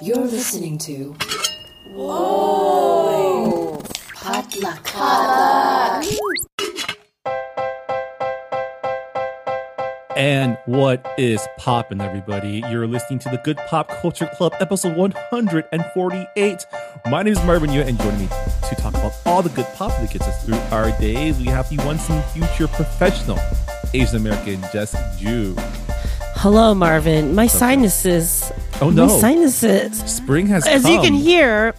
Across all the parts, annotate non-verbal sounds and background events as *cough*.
You're listening to. Whoa! Potluck. And what is poppin', everybody? You're listening to the Good Pop Culture Club, episode 148. My name is Marvin Yueh, and joining me to talk about all the good pop that gets us through our days, we have the once and future professional Asian American Jess Ju. Hello, Marvin. My sinuses. Oh no, My sinuses. spring has As you can hear,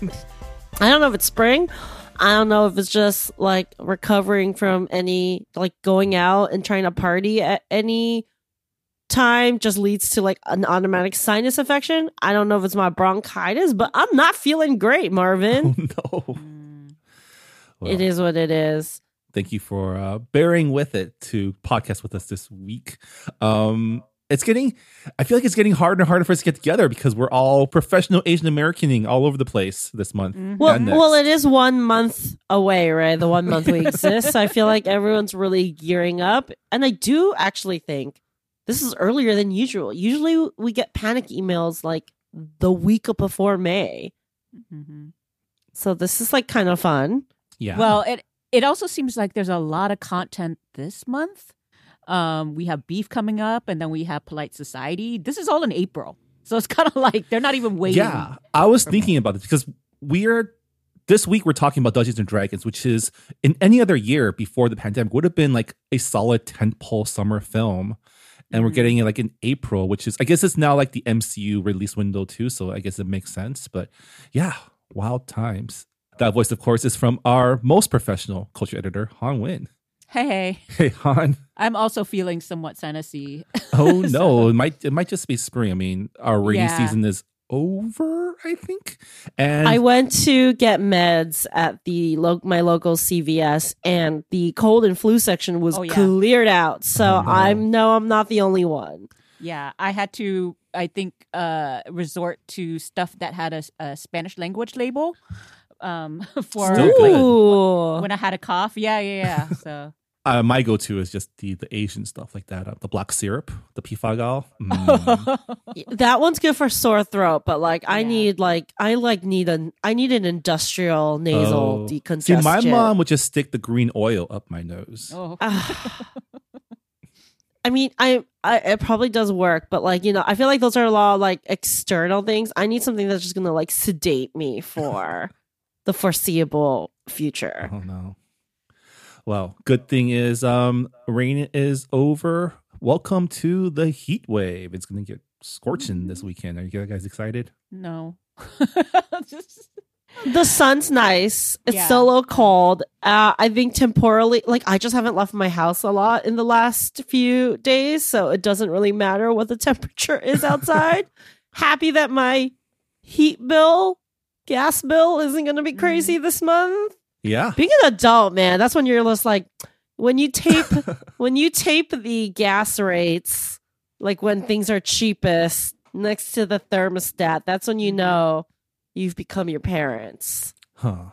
I don't know if it's spring. I don't know if it's just like recovering from any like going out and trying to party at any time just leads to like an automatic sinus infection. I don't know if it's my bronchitis, but I'm not feeling great, Marvin. *laughs* Oh no. Well, it is what it is. Thank you for uh, bearing with it to podcast with us this week. Um, it's getting, I feel like it's getting harder and harder for us to get together because we're all professional Asian Americaning all over the place this month. Well, and next. well, it is one month away, right? The one month we exist. I feel like everyone's really gearing up, and I do actually think this is earlier than usual. Usually, we get panic emails like the week before May, Mhm. so this is like kind of fun. yeah. Well, it it also seems like there's a lot of content this month. Um, we have beef coming up, and then we have polite society. This is all in April, so it's *laughs* kind of like they're not even waiting. Yeah, I was thinking about this because we're this week we're talking about Dungeons and Dragons, which is in any other year before the pandemic would have been like a solid tentpole summer film, and we're Mhm. getting it like in April, which is I guess it's now like the MCU release window too, so I guess it makes sense. But yeah, wild times. That voice, of course, is from our most professional culture editor, Hanh Nguyen. Hey, hey, Hey, Hanh. I'm also feeling somewhat sinusy. *laughs* Oh no, it might it might just be spring. I mean, our rainy Yeah. season is over, I think. And I went to get meds at the lo- my local CVS, and the cold and flu section was Oh, yeah. cleared out. So Oh, no. I know I'm not the only one. yeah, I had to. I think uh, resort to stuff that had a, a Spanish language label um, *laughs* for Still like, good. Ooh. when I had a cough. Yeah, yeah, yeah. So. Uh, my go-to is just the the Asian stuff like that. Uh, the black syrup, the pifagal. Mm. *laughs* that one's good for sore throat, but like I Yeah. need like I like need an I need an industrial nasal Oh. decongestant. See, my mom would just stick the green oil up my nose. oh. I mean, I, I it probably does work, but like you know, I feel like those are a lot of like external things. I need something that's just gonna like sedate me for *laughs* the foreseeable future. Oh no. Well, good thing is um rain is over. Welcome to the heat wave. It's gonna get scorching this weekend. Are you guys excited? No. *laughs* Just- The sun's nice. It's Yeah. still a little cold. Uh, I think temporally, like I just haven't left my house a lot in the last few days, so it doesn't really matter what the *laughs* temperature is outside. *laughs* Happy that my heat bill, gas bill, isn't going to be crazy this month. Yeah. Being an adult, man, that's when you're just like, when you tape, *laughs* when you tape the gas rates, like when things are cheapest next to the thermostat, that's when you know you've become your parents. Huh.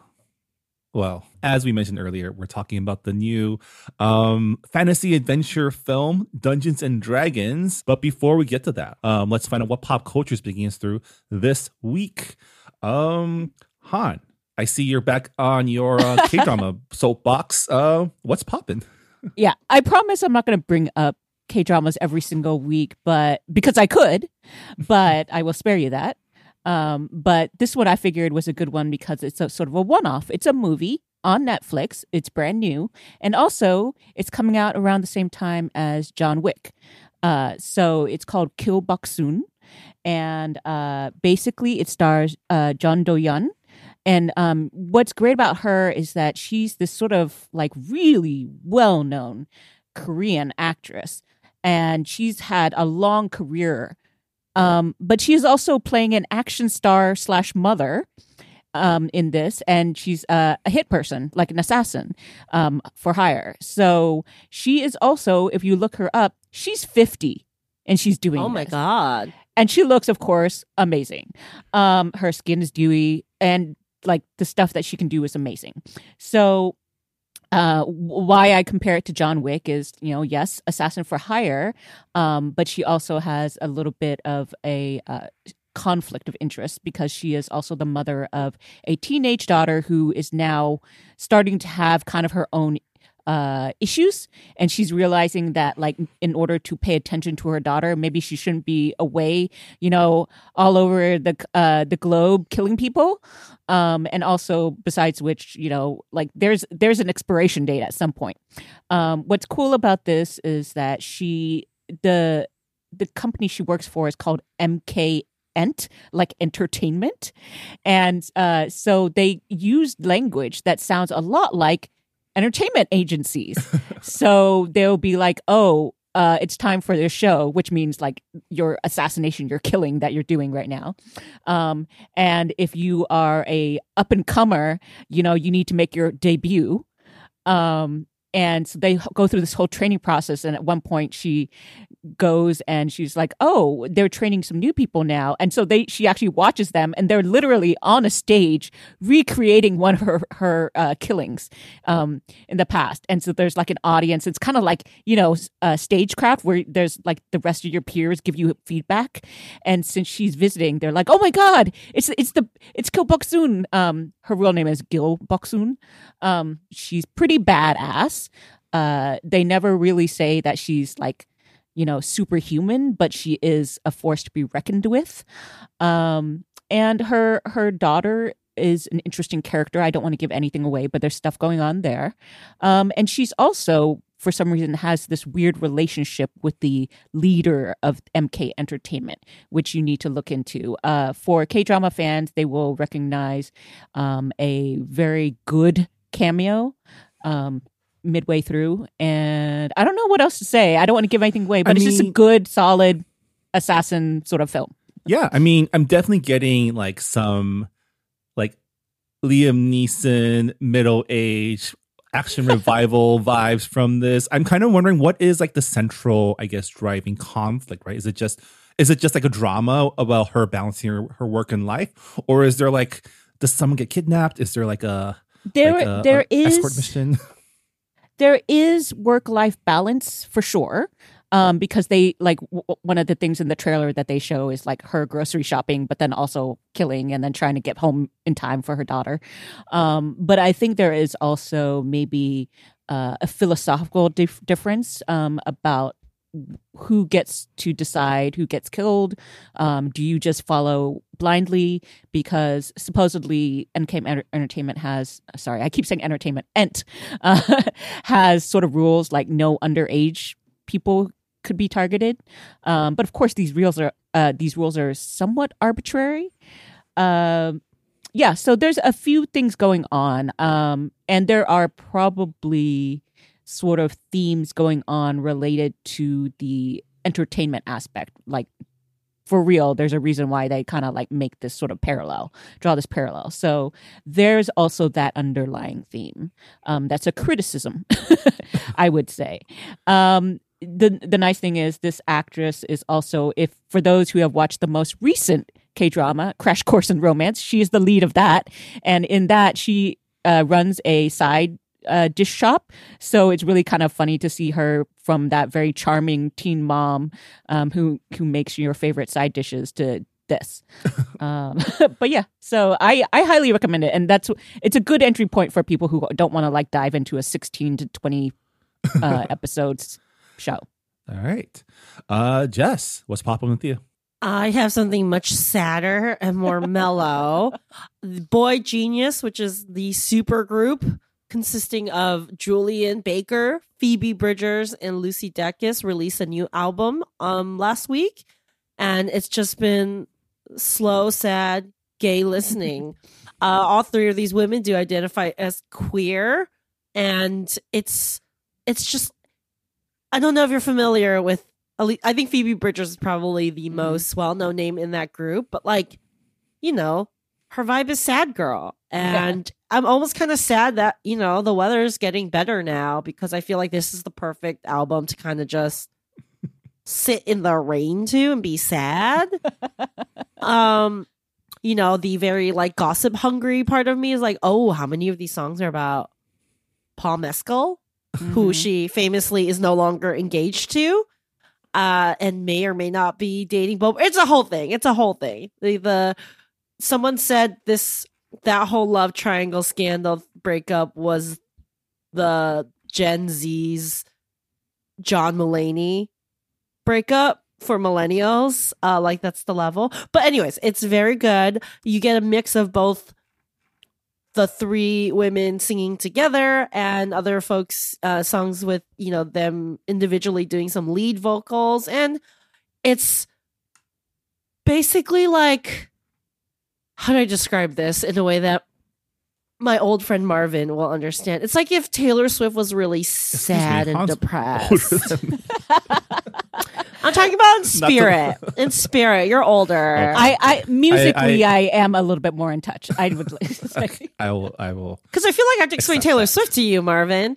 Well, as we mentioned earlier, we're talking about the new um, fantasy adventure film, Dungeons and Dragons. But before we get to that, um, let's find out what pop culture is bringing us through this week. Um, Hanh, I see you're back on your uh, K *laughs* drama soapbox. Uh, what's popping? yeah, I promise I'm not going to bring up K dramas every single week, but because I could, but I will spare you that. Um, but this one I figured was a good one because it's a sort of a one off. It's a movie on Netflix. It's brand new, and also it's coming out around the same time as John Wick. Uh, so it's called Kill Boksoon, and uh, basically it stars uh, Jeon Do-yeon. And um, what's great about her is that she's this sort of like really well known Korean actress, and she's had a long career. Um, but she is also playing an action star slash mother um, in this, and she's uh, a hit person, like an assassin um, for hire. So she is also, if you look her up, she's 50 and she's doing Oh my this. god. and she looks of course amazing um her skin is dewy and like the stuff that she can do is amazing. So uh why i compare it to john wick is you know yes assassin for hire um but she also has a little bit of a uh conflict of interest because she is also the mother of a teenage daughter who is now starting to have kind of her own uh, issues and she's realizing that like in order to pay attention to her daughter maybe she shouldn't be away you know all over the uh, the globe killing people. Um, and also besides which you know like there's there's an expiration date at some point. Um, what's cool about this is that she the the company she works for is called mk ent like entertainment. And uh, so they used language that sounds a lot like entertainment agencies. *laughs* so they'll be like, oh, uh, it's time for this show, which means like your assassination, your killing that you're doing right now. Um, and if you are a up and comer, you know, you need to make your debut. Um, and so they go through this whole training process. And at one point, she goes and she's like, "Oh, they're training some new people now." And so they she actually watches them, and they're literally on a stage recreating one of her her uh, killings um, in the past. And so there's like an audience. It's kind of like you know uh, stagecraft where there's like the rest of your peers give you feedback. And since she's visiting, they're like, "Oh my god, it's it's the it's Gil Boksoon." Um, her real name is Gil Boksoon. Um, she's pretty badass. Uh, they never really say that she's like you know, superhuman, but she is a force to be reckoned with. Um, and her her daughter is an interesting character. I don't want to give anything away, but there's stuff going on there. Um, and she's also, for some reason, has this weird relationship with the leader of MK Entertainment, which you need to look into. Uh, for K drama fans, they will recognize um, a very good cameo. Um, midway through, and I don't know what else to say. I don't want to give anything away, but I it's just a good, solid assassin sort of film. Yeah, I mean, I'm definitely getting like some like Liam Neeson middle age action *laughs* revival vibes from this. I'm kind of wondering what is like the central, I guess, driving conflict, right? Is it just is it just like a drama about her balancing her, her work and life? Or is there like does someone get kidnapped? Is there like a There, like a, there a is escort mission? *laughs* there is work life balance for sure. Um, because they like w- one of the things in the trailer that they show is like her grocery shopping, but then also killing and then trying to get home in time for her daughter. Um, but I think there is also maybe uh, a philosophical dif- difference um, about who gets to decide who gets killed. Um, do you just follow blindly because supposedly NK Enter- Entertainment has sorry, I keep saying entertainment Ent uh, *laughs* has sort of rules like no underage people could be targeted. Um, but of course, these rules are uh, these rules are somewhat arbitrary. Um, yeah, so there's a few things going on, um, and there are probably sort of themes going on related to the entertainment aspect, like for real there's a reason why they kind of like make this sort of parallel draw this parallel. So there's also that underlying theme um, that's a criticism *laughs* i would say. Um, the the nice thing is this actress is also if for those who have watched the most recent K drama Crash Course in Romance, she is the lead of that, and in that she uh, runs a side uh, dish shop. So it's really kind of funny to see her from that very charming teen mom um, who who makes your favorite side dishes to this. *laughs* um, *laughs* but yeah, so I I highly recommend it, and that's it's a good entry point for people who don't want to like dive into a sixteen to twenty uh, *laughs* episodes show. All right. Uh Jess, what's popping with you? I have something much sadder and more mellow. Boygenius, which is the super group consisting of Julien Baker, Phoebe Bridgers, and Lucy Dacus, released a new album um last week, and it's just been slow, sad, gay listening. *laughs* uh, all three of these women do identify as queer, and it's it's just I don't know if you're familiar with. I think Phoebe Bridgers is probably the most well known name in that group, but like, you know, her vibe is sad girl. And I'm almost kind of sad that, you know, the weather is getting better now because I feel like this is the perfect album to kind of just *laughs* sit in the rain to and be sad. um, you know, the very like gossip hungry part of me is like, oh, how many of these songs are about Paul Mescal? who Mhm. she famously is no longer engaged to. uh, and may or may not be dating both. It's a whole thing. It's a whole thing. The, the someone said this that whole love triangle scandal breakup was the Gen Z's John Mulaney breakup for millennials. Uh, like that's the level. But anyways, it's very good. You get a mix of both the three women singing together and other folks uh, songs with you know them individually doing some lead vocals and it's basically like how do i describe this in a way that my old friend marvin will understand it's like if taylor swift was really sad and depressed *laughs* i'm talking about in *laughs* to- spirit in spirit you're older Okay. I, I musically, I- I, am a little bit more in touch. I would like to say. *laughs* I will. I will. because I feel like I have to explain Taylor that. Swift to you, Marvin,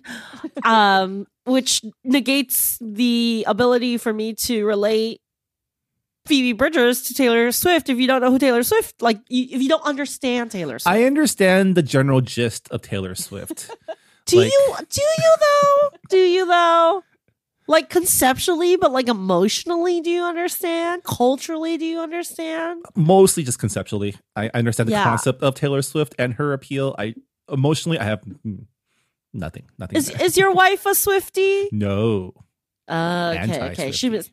um, which negates the ability for me to relate Phoebe Bridgers to Taylor Swift if you don't know who Taylor Swift, like you, if you don't understand Taylor Swift. I understand the general gist of Taylor Swift. *laughs* do like- you? Do you though? do you though? Like conceptually, but like emotionally, do you understand? Culturally, do you understand? Mostly just conceptually. I I understand the Yeah. concept of Taylor Swift and her appeal. I emotionally, I have mm, nothing. Nothing. Is is your *laughs* wife a Swifty? no, Uh, okay, okay. She was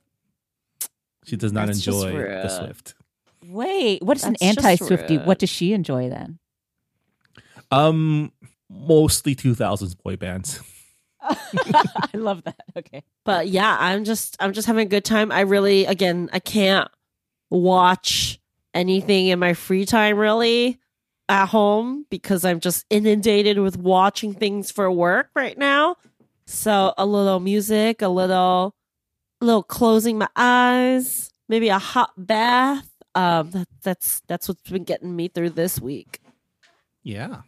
she does not That's just enjoy the. Swift. Wait, what is an That's just anti Swifty? What does she enjoy then? Um, mostly two thousands boy bands. *laughs* *laughs* I love that. Okay. but yeah i'm just i'm just having a good time i really again i can't watch anything in my free time really at home because i'm just inundated with watching things for work right now so a little music a little a little closing my eyes maybe a hot bath um that, that's that's what's been getting me through this week Yeah.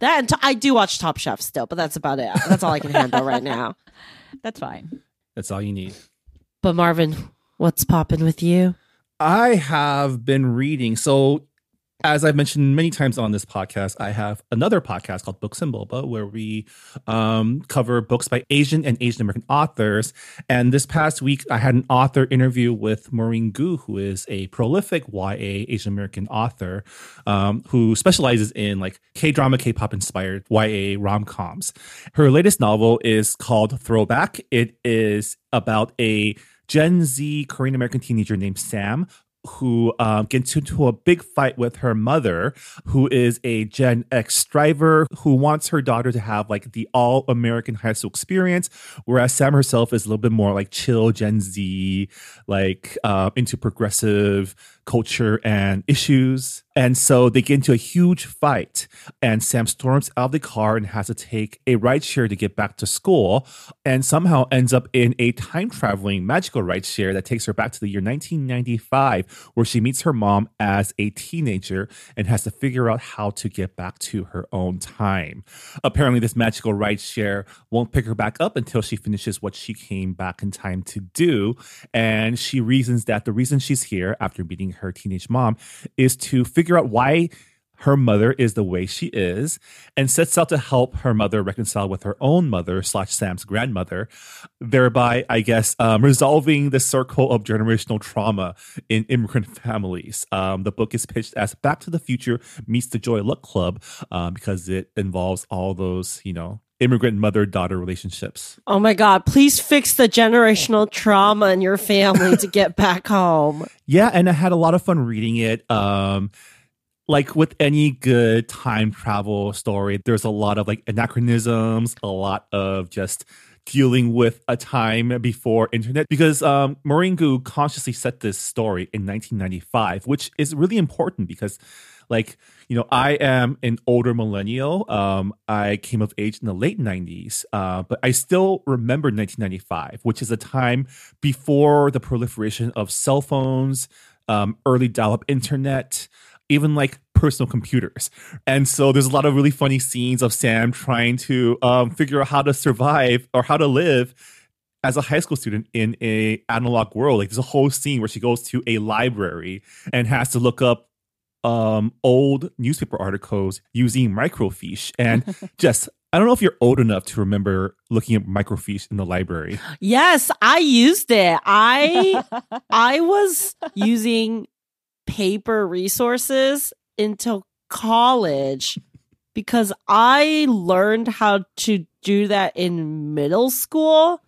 that and t- i do watch top chef still but that's about it that's all i can handle right now *laughs* That's fine. That's all you need. but marvin what's popping with you I have been reading. So, as I've mentioned many times on this podcast, I have another podcast called Books and Boba, where we um, cover books by Asian and Asian American authors. And this past week, I had an author interview with Maurene Goo, who is a prolific YA Asian American author um, who specializes in like K drama, K pop inspired YA rom coms. Her latest novel is called Throwback. It is about a Gen Z Korean American teenager named Sam who um, gets into a big fight with her mother, who is a Gen X striver who wants her daughter to have like the all American high school experience, whereas Sam herself is a little bit more like chill Gen Z, like uh, into progressive culture and issues. And so they get into a huge fight, and Sam storms out of the car and has to take a rideshare to get back to school, and somehow ends up in a time traveling magical rideshare that takes her back to the year 1995, where she meets her mom as a teenager and has to figure out how to get back to her own time. Apparently, this magical rideshare won't pick her back up until she finishes what she came back in time to do. And she reasons that the reason she's here after meeting her teenage mom is to figure out why her mother is the way she is and sets out to help her mother reconcile with her own mother slash sam's grandmother thereby i guess um, resolving the circle of generational trauma in immigrant families. Um, the book is pitched as back to the future meets the joy luck club um, because it involves all those you know immigrant mother daughter relationships Oh my God, please fix the generational trauma in your family to get back home. *laughs* Yeah, and I had a lot of fun reading it. Um, like with any good time travel story, there's a lot of like anachronisms, a lot of just dealing with a time before internet because um Maurene Goo consciously set this story in 1995, which is really important because like you know i am an older millennial. Um i came of age in the late 90s uh but i still remember 1995 which is a time before the proliferation of cell phones um early dial-up internet even like personal computers. And so there's a lot of really funny scenes of sam trying to um figure out how to survive or how to live as a high school student in a analog world. Like there's a whole scene where she goes to a library and has to look up um, old newspaper articles using microfiche and *laughs* just I don't know if you're old enough to remember looking at microfiche in the library. Yes, I used it. I *laughs* I was using paper resources until college because I learned how to do that in middle school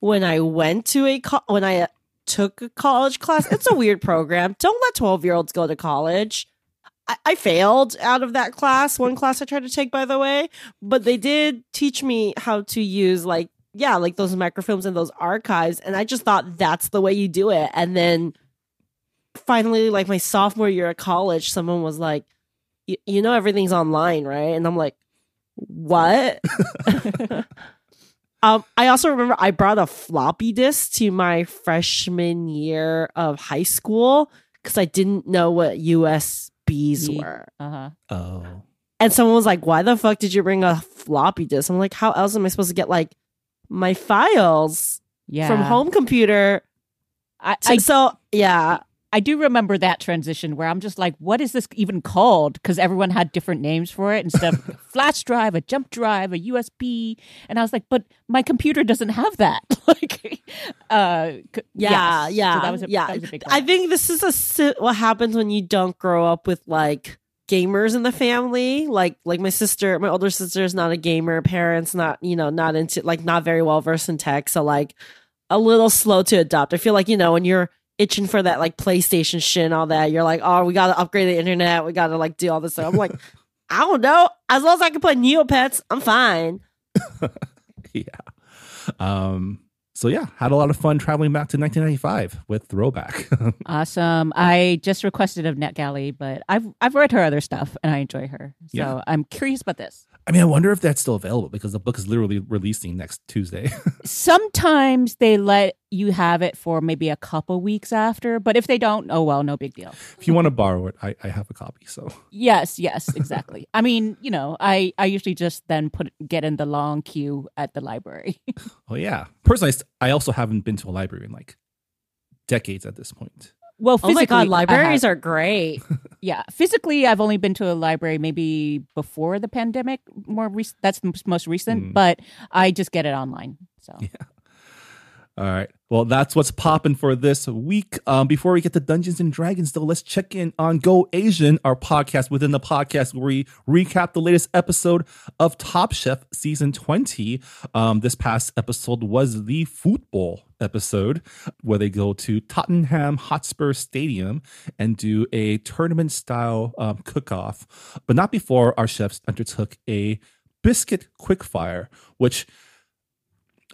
when I went to a co- when I took a college class. It's a weird program. Don't let 12-year-olds go to college. I, I failed out of that class. One class I tried to take, by the way, but they did teach me how to use like yeah, like those microfilms and those archives, and I just thought that's the way you do it. And then finally, like my sophomore year at college, someone was like, "You know everything's online, right?" And I'm like, "What?" *laughs* um, I also remember I brought a floppy disk to my freshman year of high school because I didn't know what USBs Ye- were. Uh-huh. Oh. And someone was like, "Why the fuck did you bring a floppy disk?" I'm like, "How else am I supposed to get like my files Yeah. from home computer?" I, I so yeah, I do remember that transition where I'm just like, what is this even called? Because everyone had different names for it instead of *laughs* flash drive, a jump drive, a USB, and I was like, but my computer doesn't have that. *laughs* like, uh, yeah, yes. yeah, So that was a, yeah. That was a big I think this is a what happens when you don't grow up with like gamers in the family. Like like my sister, my older sister is not a gamer. Parents not you know not into like not very well versed in tech. So like a little slow to adopt. I feel like you know when you're itching for that like PlayStation shit and all that, you're like, oh, we gotta upgrade the internet. We gotta like do all this stuff. I'm like, *laughs* I don't know. As long as I can play Neopets, I'm fine. *laughs* yeah. Um, so yeah, had a lot of fun traveling back to 1995 with Throwback. *laughs* Awesome. I just requested of NetGalley, but I've I've read her other stuff and I enjoy her. So Yeah. I'm curious about this. I mean, I wonder if that's still available because the book is literally releasing next Tuesday. *laughs* Sometimes they let you have it for maybe a couple weeks after, but if they don't, oh well, no big deal. if you want to borrow it, I, I have a copy. So Yes, yes, *laughs* exactly. I mean, you know, I I usually just then put get in the long queue at the library. *laughs* Oh yeah. Personally, I I also haven't been to a library in like decades at this point. Well, Oh my god, libraries are great. *laughs* yeah. Physically, I've only been to a library maybe before the pandemic. More rec- that's the most recent, Mm. but I just get it online. So *laughs* All right. Well, that's what's popping for this week. Um, before we get to Dungeons and Dragons, though, let's check in on Go Asian, our podcast within the podcast where we recap the latest episode of Top Chef season 20. Um, this past episode was the football episode where they go to Tottenham Hotspur Stadium and do a tournament style um, cook off, but not before our chefs undertook a biscuit quickfire, which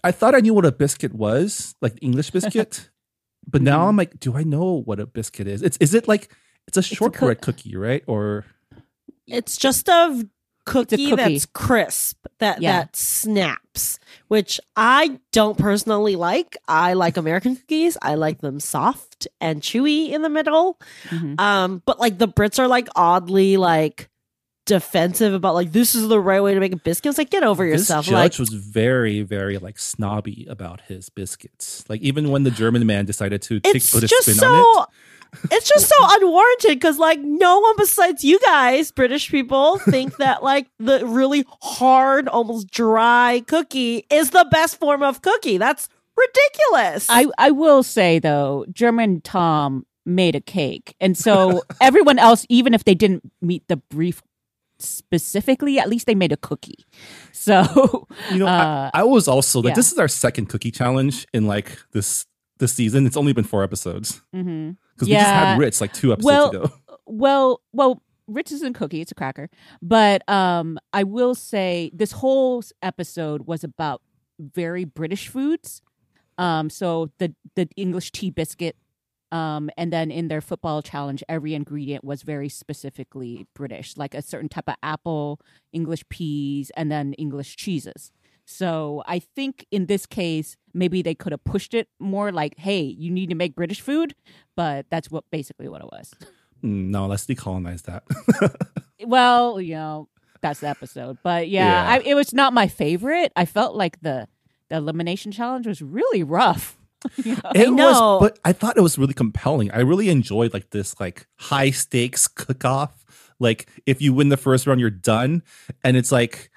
I thought I knew what a biscuit was, like English biscuit, *laughs* but now I'm like, do I know what a biscuit is? It's is it like it's a shortbread cookie, right? Or It's just a cookie, cookie. that's crisp that Yeah. that snaps, which I don't personally like. I like American cookies. I like them soft and chewy in the middle. mhm. Um, but like the Brits are like oddly like defensive about like this is the right way to make a biscuit. It's like get over yourself. This Like judge was very, very like snobby about his biscuits. Like even when the German man decided to take put a just spin so on it's just so unwarranted because like no one besides you guys british people think that like the really hard almost dry cookie is the best form of cookie that's ridiculous I I will say though, German Tom made a cake, and so *laughs* everyone else, even if they didn't meet the brief specifically, at least they made a cookie. So. You know, Uh, I, I was also like, yeah. this is our second cookie challenge in like this this season. It's only been four episodes mhm. Because we just Yeah. had Ritz like two episodes Well, ago. *laughs* well, well, Ritz isn't cookie; it's a cracker. But um, I will say this whole episode was about very British foods. Um, so the the English tea biscuit, um, and then in their football challenge, every ingredient was very specifically British, like a certain type of apple, English peas, and then English cheeses. So I think in this case, maybe they could have pushed it more like, "Hey, you need to make British food," but that's what basically what it was. Mm, No, let's decolonize that. *laughs* Well, you know, that's the episode. But yeah, Yeah. I, it was not my favorite. I felt like the the elimination challenge was really rough. *laughs* You know? It know. was, but I thought it was really compelling. I really enjoyed like this like high stakes cook off. Like if you win the first round, you're done, and it's like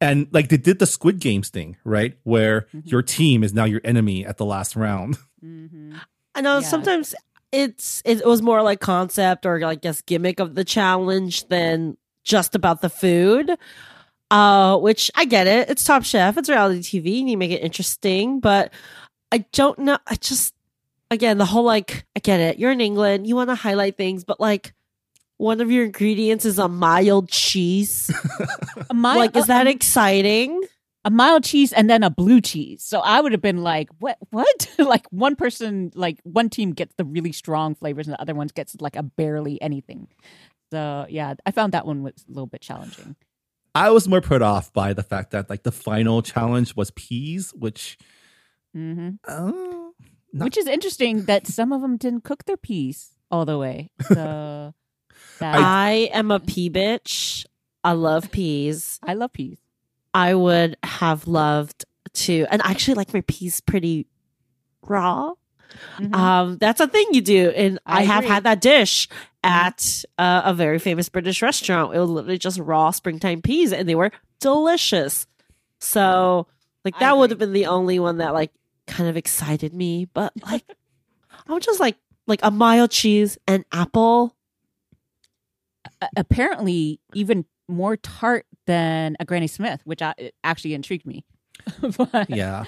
And like they did the Squid Games thing, right? Where Mhm. your team is now your enemy at the last round. *laughs* hmm I know Yeah. sometimes it's it was more like concept or I guess gimmick of the challenge than just about the food. Uh, which I get it. It's Top Chef. It's reality TV. You need to make it interesting, but I don't know. I just again the whole like I get it. You're in England. You want to highlight things, but like one of your ingredients is a mild cheese. *laughs* A mild, like, is that exciting? a mild cheese and then a blue cheese? So I would have been like, what? What? *laughs* like one person, like one team gets the really strong flavors, and the other ones gets like a barely anything. So yeah, I found that one was a little bit challenging. I was more put off by the fact that like the final challenge was peas, which mm-hmm. uh, Not- Which is interesting that some of them didn't cook their peas all the way. So that, I am a pea bitch. I love peas. I love peas. I would have loved to, and I actually like my peas pretty raw. Mhm. Um, that's a thing you do, and I, I have had that dish at uh, a very famous British restaurant. It was literally just raw springtime peas, and they were delicious. So, like that would have been the only one that like kind of excited me. But like, *laughs* I would just like like a mild cheese and apple. A- apparently, even more tart than a Granny Smith, which I, it actually intrigued me. *laughs* But- yeah.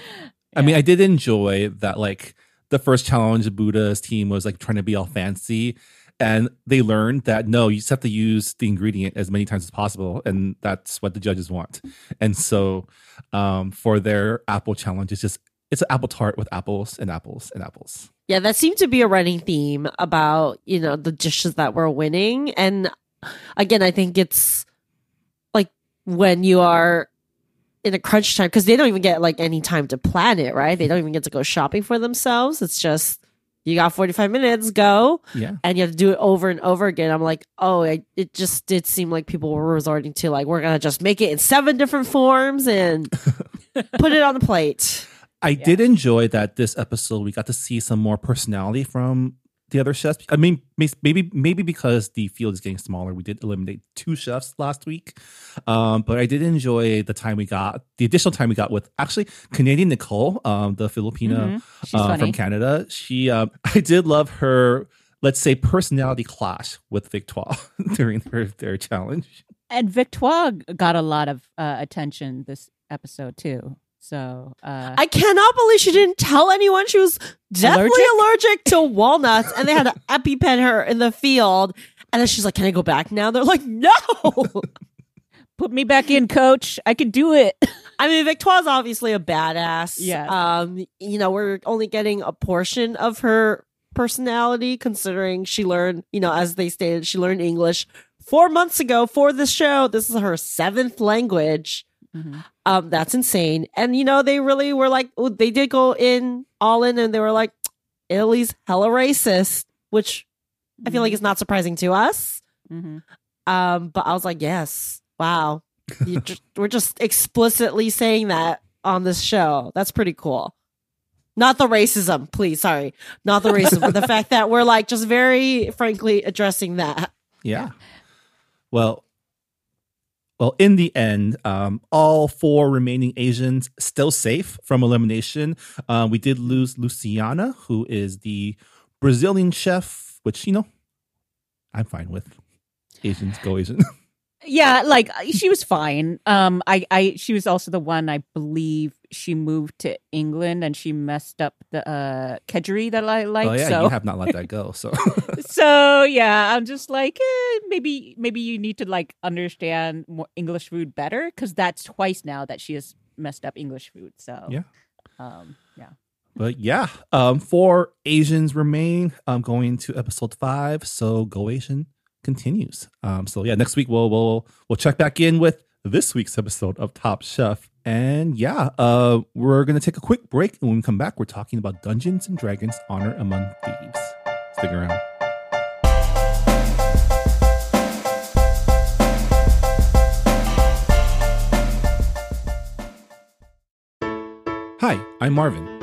I mean, I did enjoy that. Like the first challenge, of Buddha's team was like trying to be all fancy, and they learned that no, you just have to use the ingredient as many times as possible, and that's what the judges want. And so, um, for their apple challenge, it's just it's an apple tart with apples and apples and apples. Yeah, that seemed to be a running theme about, you know, the dishes that were winning. And again, I think it's like when you are in a crunch time, because they don't even get like any time to plan it, right? They don't even get to go shopping for themselves. It's just, you got 45 minutes, go. Yeah. And you have to do it over and over again. I'm like, oh, I, it just did seem like people were resorting to like, we're going to just make it in seven different forms and *laughs* put it on the plate. I did enjoy that this episode we got to see some more personality from the other chefs. I mean, maybe maybe because the field is getting smaller, we did eliminate two chefs last week. Um, but I did enjoy the time we got, the additional time we got with actually Canadian Nicole, um, the Filipina Mhm. Uh, from Canada. She, um, *laughs* I did love her. Let's say personality clash with Victoire *laughs* during their their challenge. and Victoire got a lot of uh, attention this episode too. So uh, I cannot believe she didn't tell anyone she was definitely allergic, to *laughs* walnuts, and they had to *laughs* EpiPen her in the field. And then she's like, "Can I go back now?" They're like, "No." *laughs* put me back in, coach. I can do it. I mean, Victoire's obviously a badass. Yeah. Um, you know, we're only getting a portion of her personality, considering she learned, you know, as they stated, she learned English four months ago for this show. This is her seventh language. Mhm. Um, that's insane. And you know, they really were like, oh, they did go in all in, and they were like, Italy's hella racist, which I feel like is not surprising to us. Mhm. Um, but I was like, yes, wow, you just, *laughs* we're just explicitly saying that on this show. That's pretty cool. Not the racism, please. Sorry, not the racism, but the *laughs* fact that we're like just very frankly addressing that. Yeah. Well, well, in the end, um, all four remaining Asians still safe from elimination. Uh, we did lose Luciana, who is the Brazilian chef, which you know, I'm fine with. Asians go Asian. *laughs* Yeah, like she was fine. Um, I, I, she was also the one I believe she moved to England and she messed up the uh kedgeree that I like. oh yeah, so, you have not let that go. So *laughs* so yeah, I'm just like, eh, maybe, maybe you need to like understand more English food better because that's twice now that she has messed up English food. So Yeah. um, yeah. But yeah, um, four Asians remain I'm going to episode five. So Go Asian continues. Um, so yeah, next week we'll we'll we'll check back in with this week's episode of Top Chef. And yeah, uh, we're gonna take a quick break, and when we come back, we're talking about Dungeons and Dragons: Honor Among Thieves. Stick around. Hi, I'm Marvin.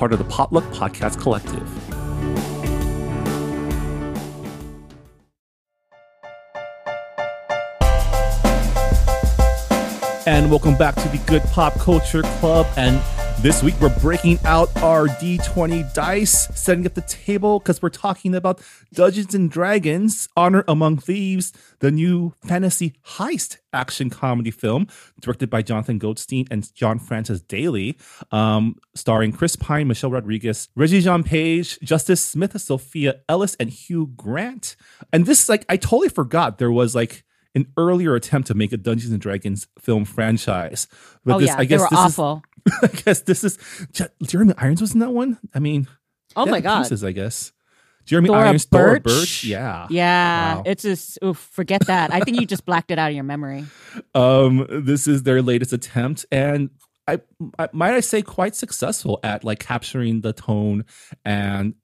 part of the Potluck Podcast Collective. And welcome back to the Good Pop Culture Club. And this week, we're breaking out our D20 dice, setting up the table because we're talking about Dungeons and Dragons Honor Among Thieves, the new fantasy heist action comedy film directed by Jonathan Goldstein and John Francis Daley, um, starring Chris Pine, Michelle Rodriguez, Regé-Jean Page, Justice Smith, Sophia Lillis, and Hugh Grant. And this, is like, I totally forgot there was like an earlier attempt to make a Dungeons and Dragons film franchise. But oh, this, yeah, I guess they were awful. Is, *laughs* I guess this is Jeremy Irons was in that one. I mean, oh my god, pieces, I guess. Jeremy Thora Irons, Birch? Thora Birch, yeah, yeah. Wow. It's just oof, forget that. I think you just blacked it out of your memory. *laughs* Um, this is their latest attempt, and I, I might I say quite successful at like capturing the tone and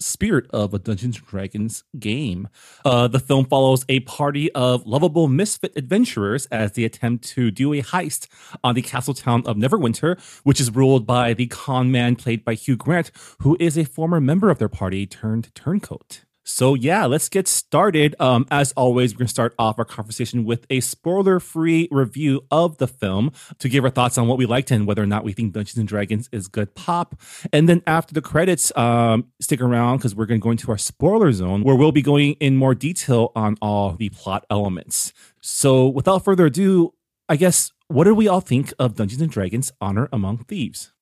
spirit of a Dungeons and Dragons game. Uh, the film follows a party of lovable misfit adventurers as they attempt to do a heist on the castle town of Neverwinter, which is ruled by the con man played by Hugh Grant, who is a former member of their party turned turncoat. So yeah, let's get started. Um, as always, we're gonna start off our conversation with a spoiler-free review of the film to give our thoughts on what we liked and whether or not we think Dungeons and Dragons is good pop. And then after the credits, um, stick around because we're gonna go into our spoiler zone where we'll be going in more detail on all the plot elements. So without further ado, I guess what do we all think of Dungeons and Dragons: Honor Among Thieves?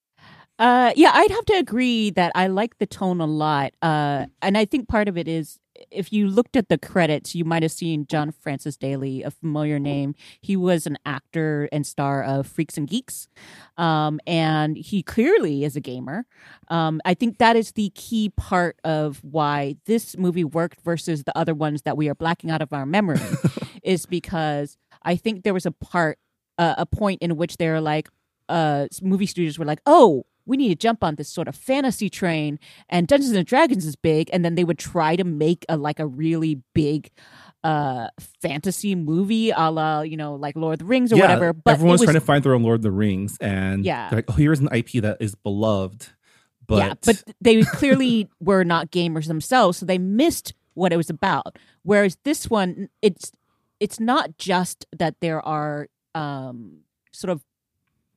Uh, yeah, I'd have to agree that I like the tone a lot. Uh, and I think part of it is if you looked at the credits, you might have seen John Francis Daley, a familiar name. He was an actor and star of Freaks and Geeks. Um, and he clearly is a gamer. Um, I think that is the key part of why this movie worked versus the other ones that we are blacking out of our memory, *laughs* is because I think there was a part, uh, a point in which they're like, uh, movie studios were like, oh, we need to jump on this sort of fantasy train and Dungeons and Dragons is big and then they would try to make a like a really big uh fantasy movie a la you know like Lord of the Rings or yeah, whatever but everyone's was, trying to find their own Lord of the Rings and yeah. like oh here's an IP that is beloved but yeah but they clearly *laughs* were not gamers themselves so they missed what it was about. Whereas this one it's it's not just that there are um sort of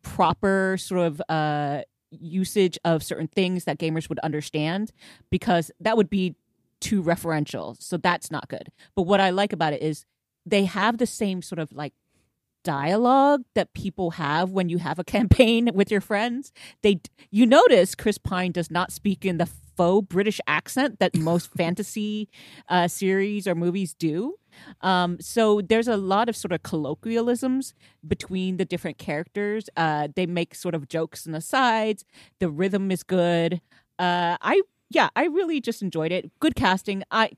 proper sort of uh usage of certain things that gamers would understand because that would be too referential. So that's not good. But what I like about it is they have the same sort of like dialogue that people have when you have a *laughs* campaign with your friends. They you notice Chris Pine does not speak in the faux British accent that *laughs* most fantasy uh, series or movies do. Um, so there's a lot of sort of colloquialisms between the different characters. Uh, they make sort of jokes and asides. The rhythm is good. Uh, I yeah, I really just enjoyed it. Good casting. I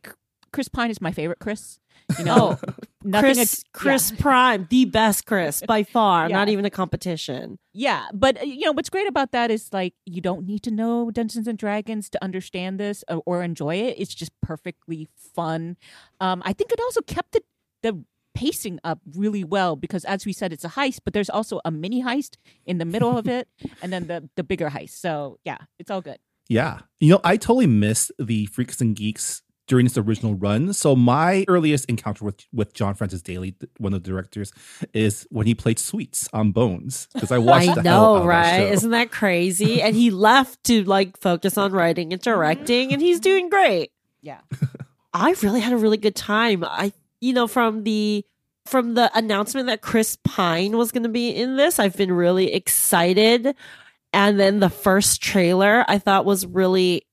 Chris Pine is my favorite Chris. You know, *laughs* oh, Chris, Chris yeah. Prime, the best Chris by *laughs* far. Yeah. Not even a competition. Yeah, but uh, you know what's great about that is like you don't need to know Dungeons and Dragons to understand this or, or enjoy it. It's just perfectly fun. Um, I think it also kept the the pacing up really well because as we said it's a heist but there's also a mini heist in the middle of it *laughs* and then the the bigger heist so yeah it's all good yeah you know i totally miss the freaks and geeks during its original run. So my earliest encounter with with John Francis Daley, one of the directors, is when he played Sweets on Bones because I watched. I know, right? Isn't that crazy? and he left to like focus on writing and directing, and he's doing great. Yeah, I really had a really good time. I, you know, from the from the announcement that Chris Pine was going to be in this, I've been really excited. And then the first trailer I thought was really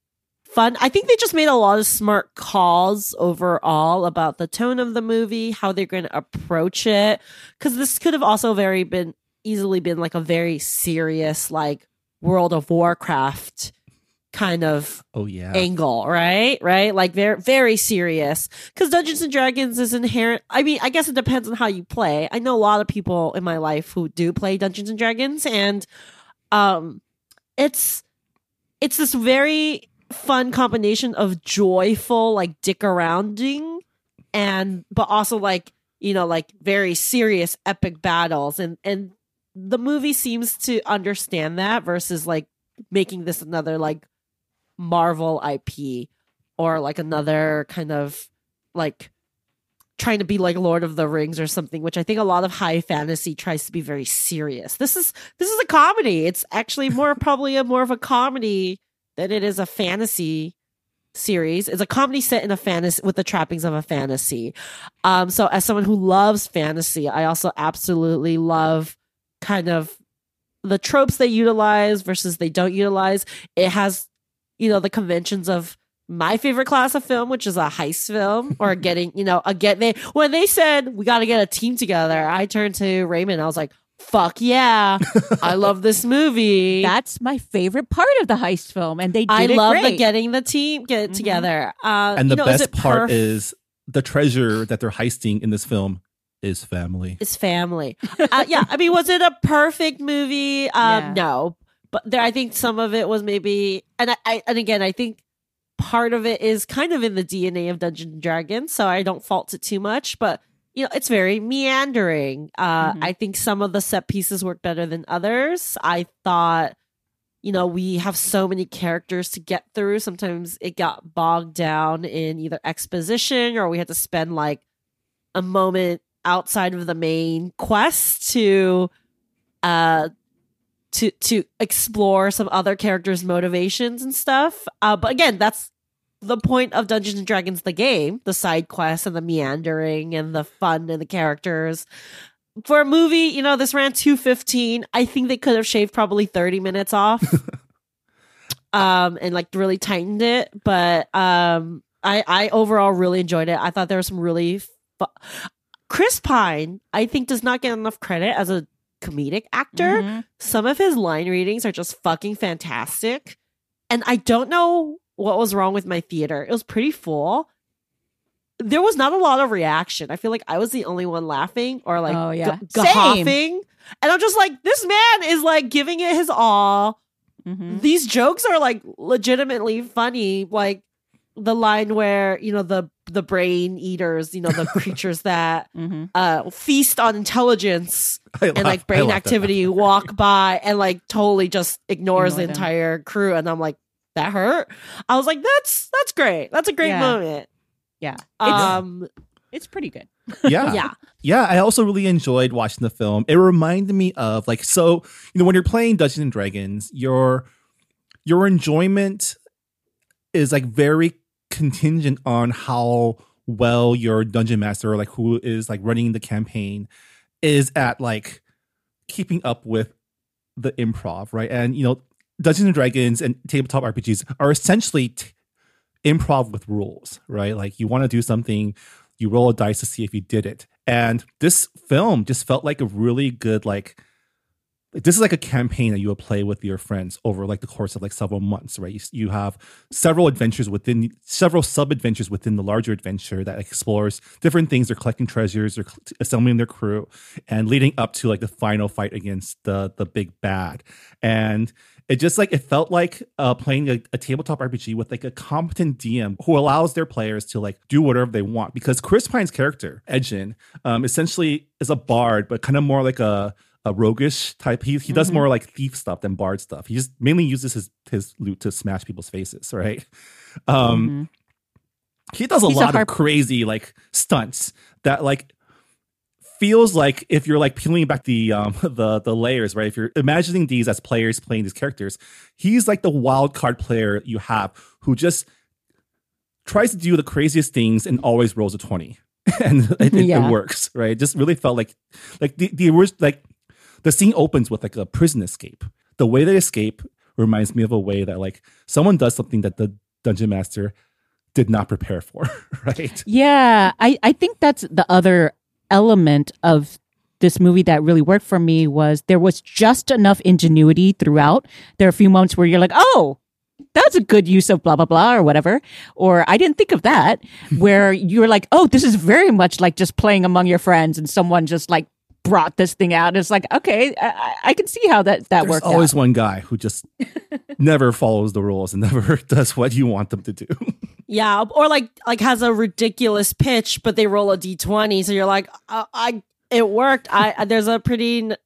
fun. I think they just made a lot of smart calls overall about the tone of the movie, how they're going to approach it. Cause this could have also very been easily been like a very serious, like World of Warcraft kind of Oh yeah. angle, right? Right? Like very very serious. Cuz Dungeons and Dragons is inherent I mean, I guess it depends on how you play. I know a lot of people in my life who do play Dungeons and Dragons and um it's it's this very fun combination of joyful like dick arounding and but also like you know like very serious epic battles and and the movie seems to understand that versus like making this another like Marvel IP or like another kind of like trying to be like Lord of the Rings or something, which I think a lot of high fantasy tries to be very serious. This is this is a comedy. It's actually more probably a more of a comedy than it is a fantasy series. It's a comedy set in a fantasy with the trappings of a fantasy. Um so as someone who loves fantasy, I also absolutely love kind of the tropes they utilize versus they don't utilize. It has, you know, the conventions of my favorite class of film, which is a heist film *laughs* or getting, you know, a get they when they said we got to get a team together, I turned to Raymond. I was like, "Fuck yeah, I *laughs* love this movie." That's my favorite part of the heist film, and they did I it love great. the getting the team get Mhm. together. Uh, and you the know, best it part perf- is the treasure that they're heisting in this film is family. is family. uh, yeah, I mean, was it a perfect movie? Um, Yeah. No, but there, I think some of it was maybe, and I, I, and again, I think part of it is kind of in the DNA of Dungeons and Dragons, so I don't fault it too much. But you know, it's very meandering. Uh, Mhm. I think some of the set pieces work better than others. I thought. You know, we have so many characters to get through. Sometimes it got bogged down in either exposition or we had to spend like a moment outside of the main quest to uh to to explore some other characters motivations and stuff uh but again that's the point of Dungeons and Dragons the game the side quests and the meandering and the fun and the characters. For a movie you know this ran 215 i think they could have shaved probably 30 minutes off *laughs* um and like really tightened it but um i i overall really enjoyed it. I thought there was some really fu- chris pine i think does not get enough credit as a comedic actor. Mhm. some of his line readings are just fucking fantastic and i don't know what was wrong with my theater it was pretty full there was not a lot of reaction i feel like i was the only one laughing or like Oh, yeah. gu- Same. and i'm just like this man is like giving it his all Mhm. these jokes are like legitimately funny like the line where you know the the brain eaters you know the *laughs* creatures that Mhm. uh feast on intelligence I and like brain activity walk by and like totally just ignores the Ignore them. entire crew and i'm like that hurt i was like that's that's great that's a great Yeah. moment Yeah, it's, um it's pretty good. *laughs* Yeah. yeah Yeah, I also really enjoyed watching the film. It reminded me of like so, you know, when you're playing Dungeons and Dragons, your your enjoyment is like very contingent on how well your dungeon master or like who is like running the campaign is at like keeping up with the improv, right? And you know, Dungeons and Dragons and tabletop RPGs are essentially t- improv with rules, right? Like you want to do something, you roll a dice to see if you did it. And this film just felt like a really good like this is like a campaign that you would play with your friends over like the course of like several months, right? You, you have several adventures within several sub adventures within the larger adventure that explores different things. They're collecting treasures, they're assembling their crew, and leading up to like the final fight against the the big bad. And it just like it felt like uh, playing a, a tabletop RPG with like a competent DM who allows their players to like do whatever they want. Because Chris Pine's character Edgin um, essentially is a bard, but kind of more like a a roguish type. He he does Mhm. more like thief stuff than bard stuff. He just mainly uses his his lute to smash people's faces, right? Um, Mhm. he does a He's a lot harp- of crazy like stunts that like feels like if you're like peeling back the um *laughs* the the layers right if you're imagining these as players playing these characters he's like the wild card player you have who just tries to do the craziest things and always rolls a 20 *laughs* and it, Yeah. it works, right? It just really felt like like the the like the scene opens with like a prison escape. The way they escape reminds me of a way that like someone does something that the dungeon master did not prepare for, *laughs* right? Yeah, I, I think that's the other element of this movie that really worked for me was there was just enough ingenuity throughout. There are a few moments where you're like, oh, that's a good use of blah blah blah or whatever, or I didn't think of that. *laughs* where you're like, oh, this is very much like just playing among your friends, and someone just like brought this thing out. It's like, okay, I, I- I can see how that that There's worked always out. one guy who just *laughs* never follows the rules and never *laughs* does what you want them to do. Yeah, or like like has a ridiculous pitch, but they roll a d twenty, so you're like, uh, I it worked. I there's a pretty n-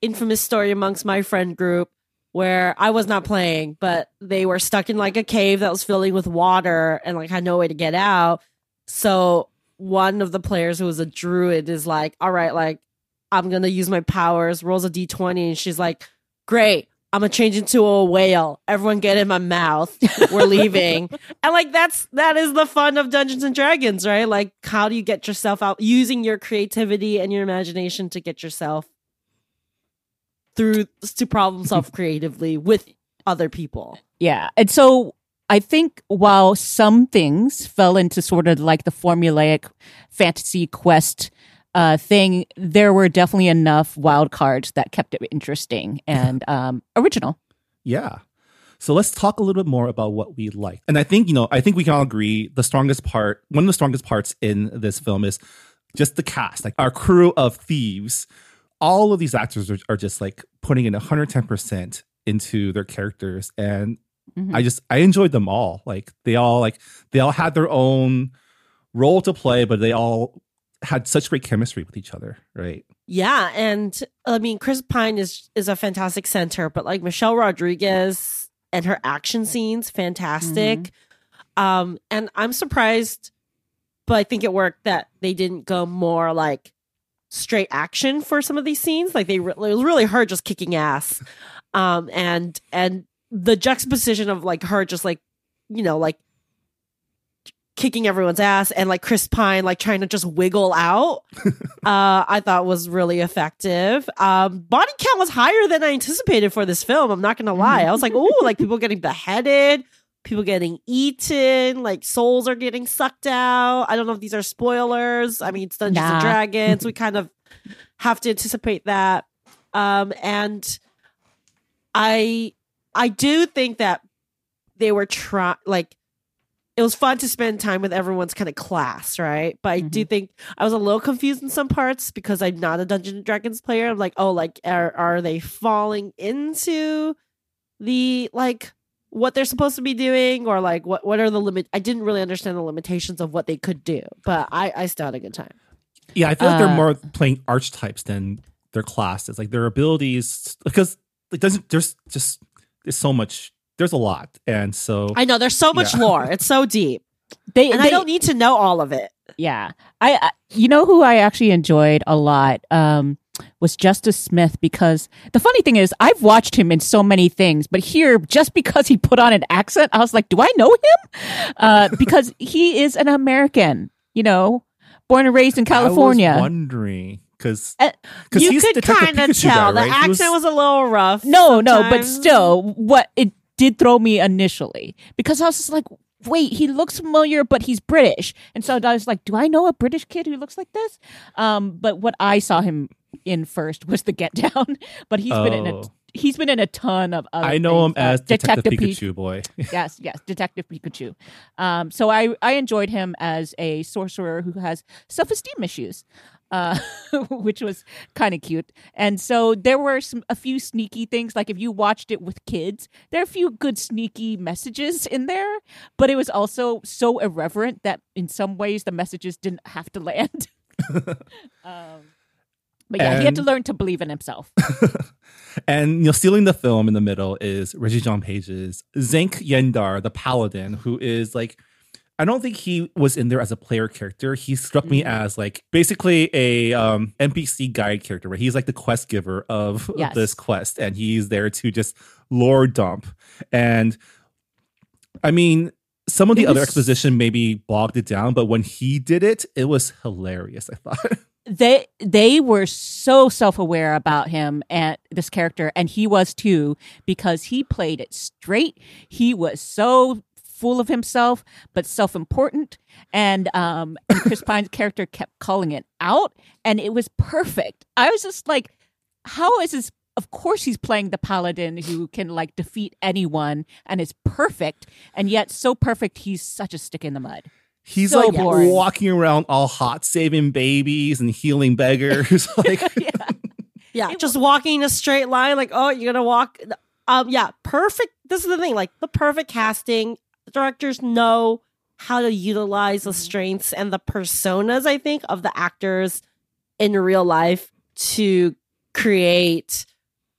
infamous story amongst my friend group where I was not playing, but they were stuck in like a cave that was filling with water and like had no way to get out. So one of the players who was a druid is like, all right, like I'm gonna use my powers, rolls a d twenty, and she's like, great. I'm gonna change into a whale. Everyone get in my mouth. We're leaving. *laughs* And like that's that is the fun of Dungeons and Dragons, right? Like how do you get yourself out using your creativity and your imagination to get yourself through to problem solve *laughs* creatively with other people. Yeah. And so I think while some things fell into sort of like the formulaic fantasy quest uh, thing, there were definitely enough wild cards that kept it interesting and *laughs* um, original. Yeah. So let's talk a little bit more about what we like. And I think, you know, I think we can all agree the strongest part, one of the strongest parts in this film is just the cast, like our crew of thieves. All of these actors are, are just like putting in 110% into their characters. And Mhm. I just, I enjoyed them all. Like they all, like, they all had their own role to play, but they all had such great chemistry with each other, right? Yeah, and I mean Chris Pine is is a fantastic center, but like Michelle Rodriguez and her action scenes fantastic. Um and I'm surprised but I think it worked that they didn't go more like straight action for some of these scenes. Like they re- it was really her just kicking ass. *laughs* Um and and the juxtaposition of like her just like you know like kicking everyone's ass and like Chris Pine like trying to just wiggle out *laughs* uh I thought was really effective. Um body count was higher than I anticipated for this film. I'm not gonna lie. I was like, oh, like people getting beheaded, people getting eaten, like souls are getting sucked out. I don't know if these are spoilers. I mean it's Dungeons and Dragons. we *laughs* kind of have to anticipate that. Um and I I do think that they were trying like it was fun to spend time with everyone's kind of class, right? But I do think I was a little confused in some parts because I'm not a Dungeons and Dragons player. I'm like, oh, like are are they falling into the like what they're supposed to be doing, or like what what are the limit? I didn't really understand the limitations of what they could do, but I I still had a good time. Yeah, I feel like they're Uh, more playing archetypes than their classes. Like their abilities, because it doesn't. There's just there's so much. There's a lot, and so I know there's so much Yeah. lore; it's so deep, They, and they- I don't need to know all of it. Yeah. I, I you know who I actually enjoyed a lot um was Justice Smith because the funny thing is I've watched him in so many things but here just because he put on an accent I was like do I know him? Uh *laughs* because he is an American, you know, born and raised in I was California. wondering because Uh, because You he's could kind of tell guy, the right? He accent was, a little rough. No, no, but still what it did throw me initially because I was just like Wait, he looks familiar, but he's British, and so I was like, "Do I know a British kid who looks like this?" Um, but what I saw him in first was the Get Down, *laughs* but he's been in a Oh. he's been in a ton of. Other I know him things. Uh, as Detective, Pi- Pikachu boy. *laughs* yes, yes, Detective Pikachu. Um, so I I enjoyed him as a sorcerer who has self esteem issues, uh, *laughs* which was kind of cute. And so there were some a few sneaky things. Like if you watched it with kids, there are a few good sneaky messages in there, but it was also so irreverent that in some ways the messages didn't have to land. *laughs* *laughs* um, but yeah, he had to learn to believe in himself. and you know, stealing the film in the middle is Regé-Jean Page's Xenk Yendar, the paladin, who is like I don't think he was in there as a player character. He struck me Mhm. as like basically a um, NPC guide character, right? he's like the quest giver of *laughs* Yes. this quest, and he's there to just lore dump. And I mean, some of the other exposition maybe bogged it down, but when he did it, it was hilarious. I thought. *laughs* they they were so self-aware about him and this character and he was too because he played it straight he was so full of himself but self-important and um and chris *laughs* pine's character kept calling it out and it was perfect i was just like how is this of course he's playing the paladin who can like defeat anyone and is perfect and yet so perfect he's such a stick in the mud He's So like boring. walking around all hot, saving babies and healing beggars. *laughs* like, *laughs* yeah Yeah, just walking a straight line, like, oh, you're gonna walk. Um, yeah, perfect. This is the thing, like the perfect casting. Directors know how to utilize the strengths and the personas. I think of the actors in real life to create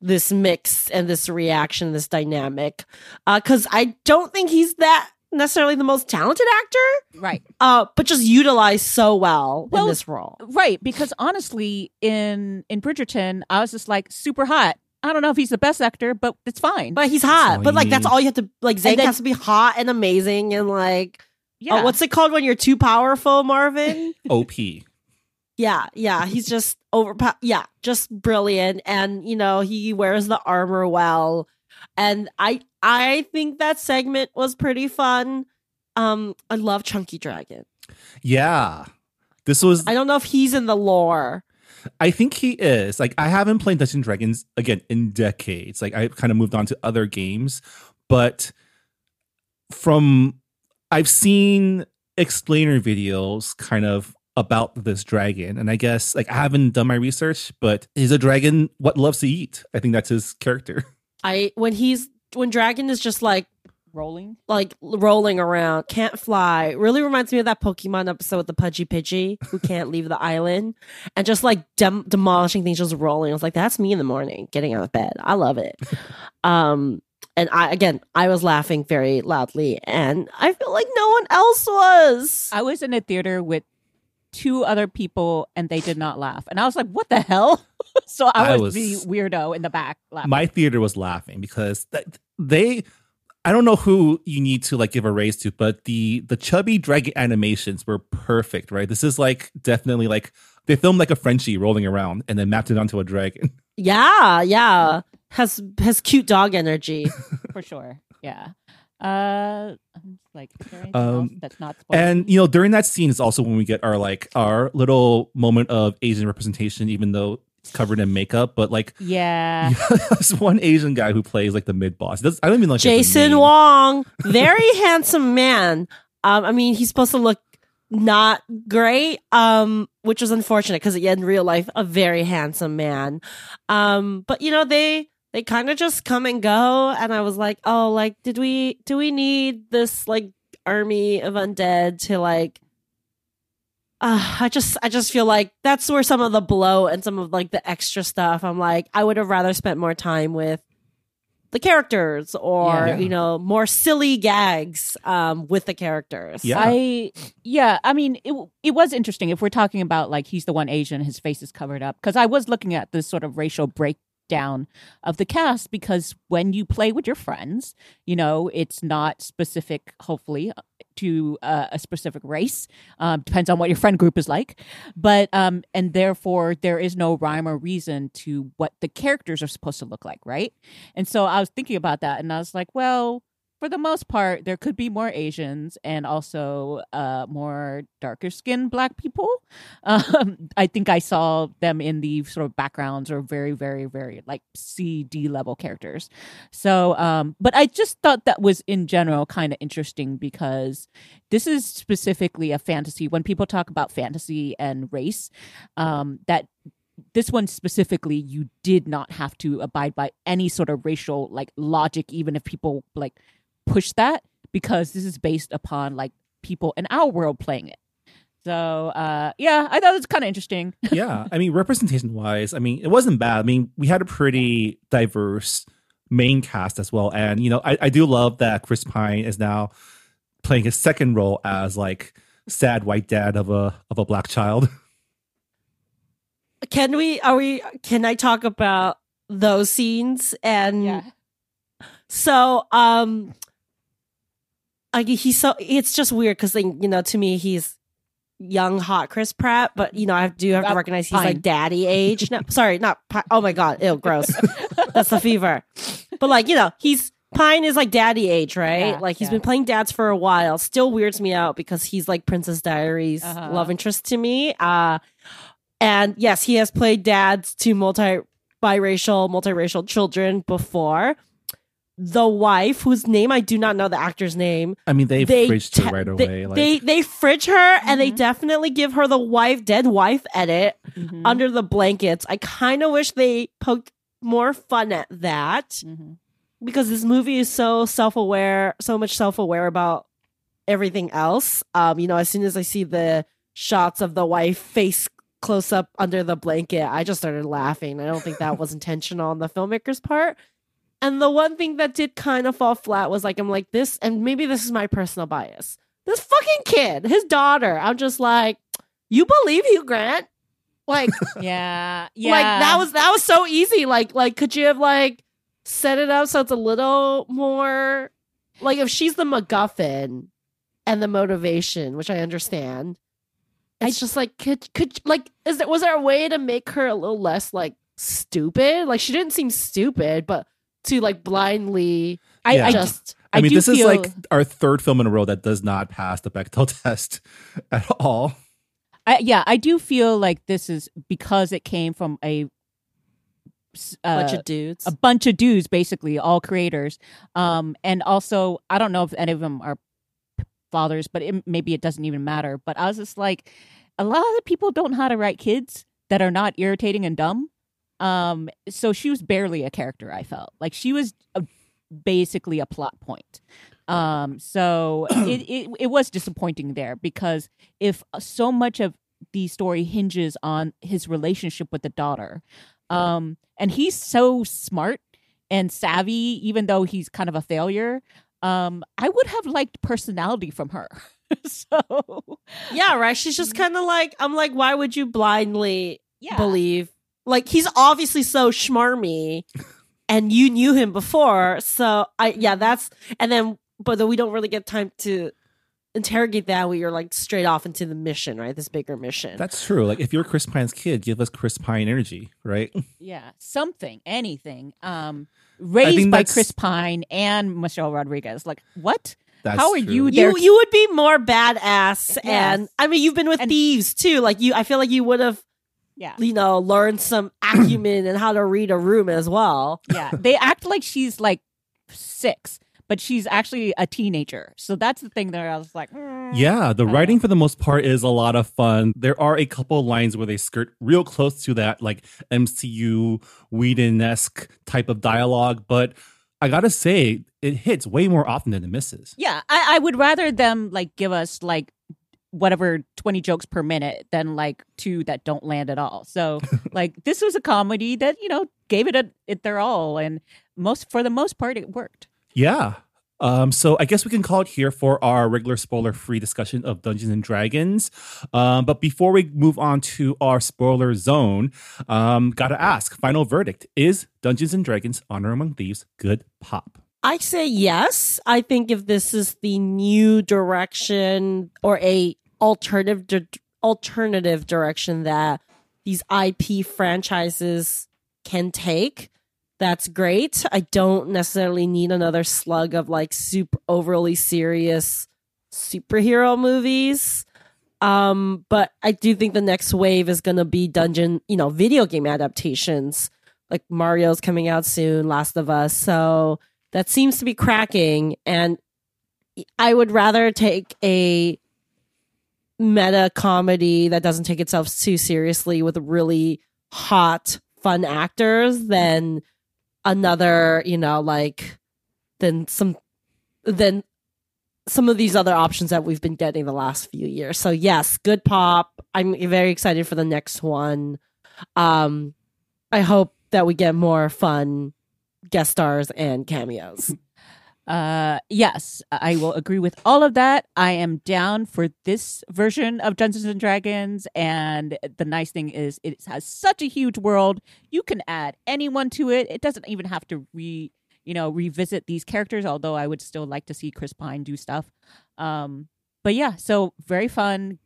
this mix and this reaction, this dynamic. Because I don't think he's that necessarily the most talented actor, right uh, but just utilized so well, Well, in this role. Right, because honestly, in in Bridgerton, I was just like super hot. I don't know if he's the best actor, but it's fine. But he's hot. but you like that's all you have to like. Xenk then- has to be hot and amazing and like. yeah, Oh, what's it called when you're too powerful, Marvin? *laughs* OP. yeah, yeah. He's just over. Yeah, just brilliant. And you know he wears the armor well. And I I think that segment was pretty fun. Um, I love Chunky Dragon. Yeah. This was I don't know if he's in the lore. I think he is. Like I haven't played Dungeons and Dragons again in decades. Like I kind of moved on to other games, but from I've seen explainer videos kind of about this dragon and I guess like I haven't done my research, but is a dragon what loves to eat? I think that's his character. *laughs* I when he's when Dragon is just like rolling. like rolling around, can't fly. Really reminds me of that Pokemon episode with the Pudgy Pidgey who can't leave the island and just like dem- demolishing things, just rolling. I was like, that's me in the morning, getting out of bed. I love it. *laughs* um, and I again, I was laughing very loudly, and I feel like no one else was. I was in a theater with two other people, and they did not laugh, and I was like, "What the hell?" *laughs* so I I was, was- the weirdo in the back laughing. My theater was laughing because th- they I don't know who you need to like give a raise to, but the the chubby dragon animations were perfect, right? This is like definitely like they filmed like a Frenchie rolling around and then mapped it onto a dragon. *laughs* yeah, yeah, has has cute dog energy. for *laughs* sure. Yeah. Uh, like, Um, that's not spoiled? And you know, during that scene is also when we get our like our little moment of Asian representation, even though covered in makeup. But like, yeah, *laughs* there's one Asian guy who plays like the mid boss. I don't even like Jason Wong, *laughs* very handsome man. Um, I mean, he's supposed to look not great, um, which was unfortunate because yeah, in real life, a very handsome man. Um, but you know, they they kind of just come and go, and I was like, oh, like, did we do we need this like army of undead to like? Uh, I just I just feel like that's where some of the blow and some of like the extra stuff. I'm like, I would have rather spent more time with the characters or Yeah. you know more silly gags um with the characters Yeah. I yeah, I mean it it was interesting if we're talking about like he's the one Asian his face is covered up because I was looking at this sort of racial breakdown of the cast because when you play with your friends, you know, it's not specific hopefully to uh, a specific race. Um, depends on what your friend group is like, but um, and therefore there is no rhyme or reason to what the characters are supposed to look like, right? And so I was thinking about that, and I was like, well, for the most part, there could be more Asians and also uh, more darker skinned Black people. *laughs* Um, I think I saw them in the sort of backgrounds or very, very, very like C, D level characters. So, um, but I just thought that was in general kind of interesting because this is specifically a fantasy. When people talk about fantasy and race, um, that this one specifically you did not have to abide by any sort of racial like logic even if people like push that because this is based upon like people in our world playing it. So uh yeah i thought it was kind of interesting. *laughs* Yeah, I mean, representation wise, I mean, it wasn't bad. I mean, we had a pretty diverse main cast as well, and you know, I, I do love that Chris Pine is now playing his second role as like sad white dad of a of a black child. *laughs* can we are we can i talk about those scenes? And so um I like he's so it's just weird because like you know to me he's young hot Chris Pratt, but you know I do have to recognize he's like daddy age. No, *laughs* sorry, not Pi- oh my god, ew, gross. *laughs* That's the fever. But like you know he's Pine is like daddy age, right? Yeah, like he's yeah. been playing dads for a while. Still weirds me out because he's like Princess Diaries Uh-huh. love interest to me. Uh and yes, he has played dads to multi biracial, multiracial children before. The wife, whose name I do not know the actor's name, I mean, they, they fridged her te- right they, like, they they fridge her and they Mhm. definitely give her the wife dead wife edit Mhm. under the blankets. I kind of wish they poked more fun at that Mhm. because this movie is so self-aware, so much self-aware about everything else. Um, you know, as soon as I see the shots of the wife face close up under the blanket, I just started laughing. I don't think that was *laughs* intentional on the filmmaker's part. And the one thing that did kind of fall flat was like, I'm like, this, and maybe this is my personal bias. This fucking kid, his daughter, I'm just like, you believe Hugh Grant? Like, *laughs* Yeah, yeah. *laughs* like that was that was so easy. Like, like could you have like set it up so it's a little more like if she's the MacGuffin and the motivation, which I understand. It's just like could could like is there was there a way to make her a little less like stupid? Like she didn't seem stupid, but to like blindly I, Yeah. I just I, I mean, do this is like our third film in a row that does not pass the Bechdel *laughs* test at all. I, yeah, I do feel like this is because it came from a uh, bunch of dudes. a bunch of dudes, basically all creators. Um, and also, I don't know if any of them are fathers, but it, maybe it doesn't even matter. But I was just like, a lot of the people don't know how to write kids that are not irritating and dumb. Um, so she was barely a character. I felt like she was a, basically a plot point. Um, so *coughs* it, it it was disappointing there because if so much of the story hinges on his relationship with the daughter, um, and he's so smart and savvy, even though he's kind of a failure. Um, I would have liked personality from her. *laughs* so yeah, right. She's just kind of like I'm like, why would you blindly yeah, believe. Like he's obviously so schmarmy, and you knew him before. So I yeah, that's and then but then we don't really get time to interrogate that. We are like straight off into the mission, right? This bigger mission. That's true. Like, if you're Chris Pine's kid, give us Chris Pine energy, right? yeah, something, anything. Um, raised by that's- Chris Pine and Michelle Rodriguez. Like what? That's How are true. you you you would be more badass, Yes. and I mean you've been with And- thieves too. Like you, I feel like you would have Yeah, you know learn some *clears throat* acumen and how to read a room as well. yeah. They act like she's like six, but she's actually a teenager. So that's the thing that I was like, mm. Yeah, the writing know. for the most part is a lot of fun. There are a couple lines where they skirt real close to that, like MCU Whedon esque type of dialogue, but I gotta say, it hits way more often than it misses. Yeah, I, I would rather them like give us like whatever 20 jokes per minute than like two that don't land at all. So *laughs* like this was a comedy that, you know, gave it a it their all and most for the most part it worked. Yeah. Um, so I guess we can call it here for our regular spoiler-free discussion of Dungeons and Dragons. Um, but before we move on to our spoiler zone, um, gotta ask: final verdict is Dungeons and Dragons: Honor Among Thieves good pop? I say yes. I think if this is the new direction or a alternative di- alternative direction that these IP franchises can take, that's great. I don't necessarily need another slug of like super overly serious superhero movies. Um, but I do think the next wave is going to be dungeon, you know, video game adaptations. Like Mario's coming out soon, Last of Us. So that seems to be cracking and i would rather take a meta comedy that doesn't take itself too seriously with really hot fun actors than another you know like than some than some of these other options that we've been getting the last few years. So yes good pop. I'm very excited for the next one. Um i hope that we get more fun guest stars and cameos. Uh yes, I will agree with all of that. I am down for this version of Dungeons and Dragons and the nice thing is it has such a huge world. You can add anyone to it. It doesn't even have to re you know, revisit these characters. Although I would still like to see Chris Pine do stuff. Um, but yeah, so very fun.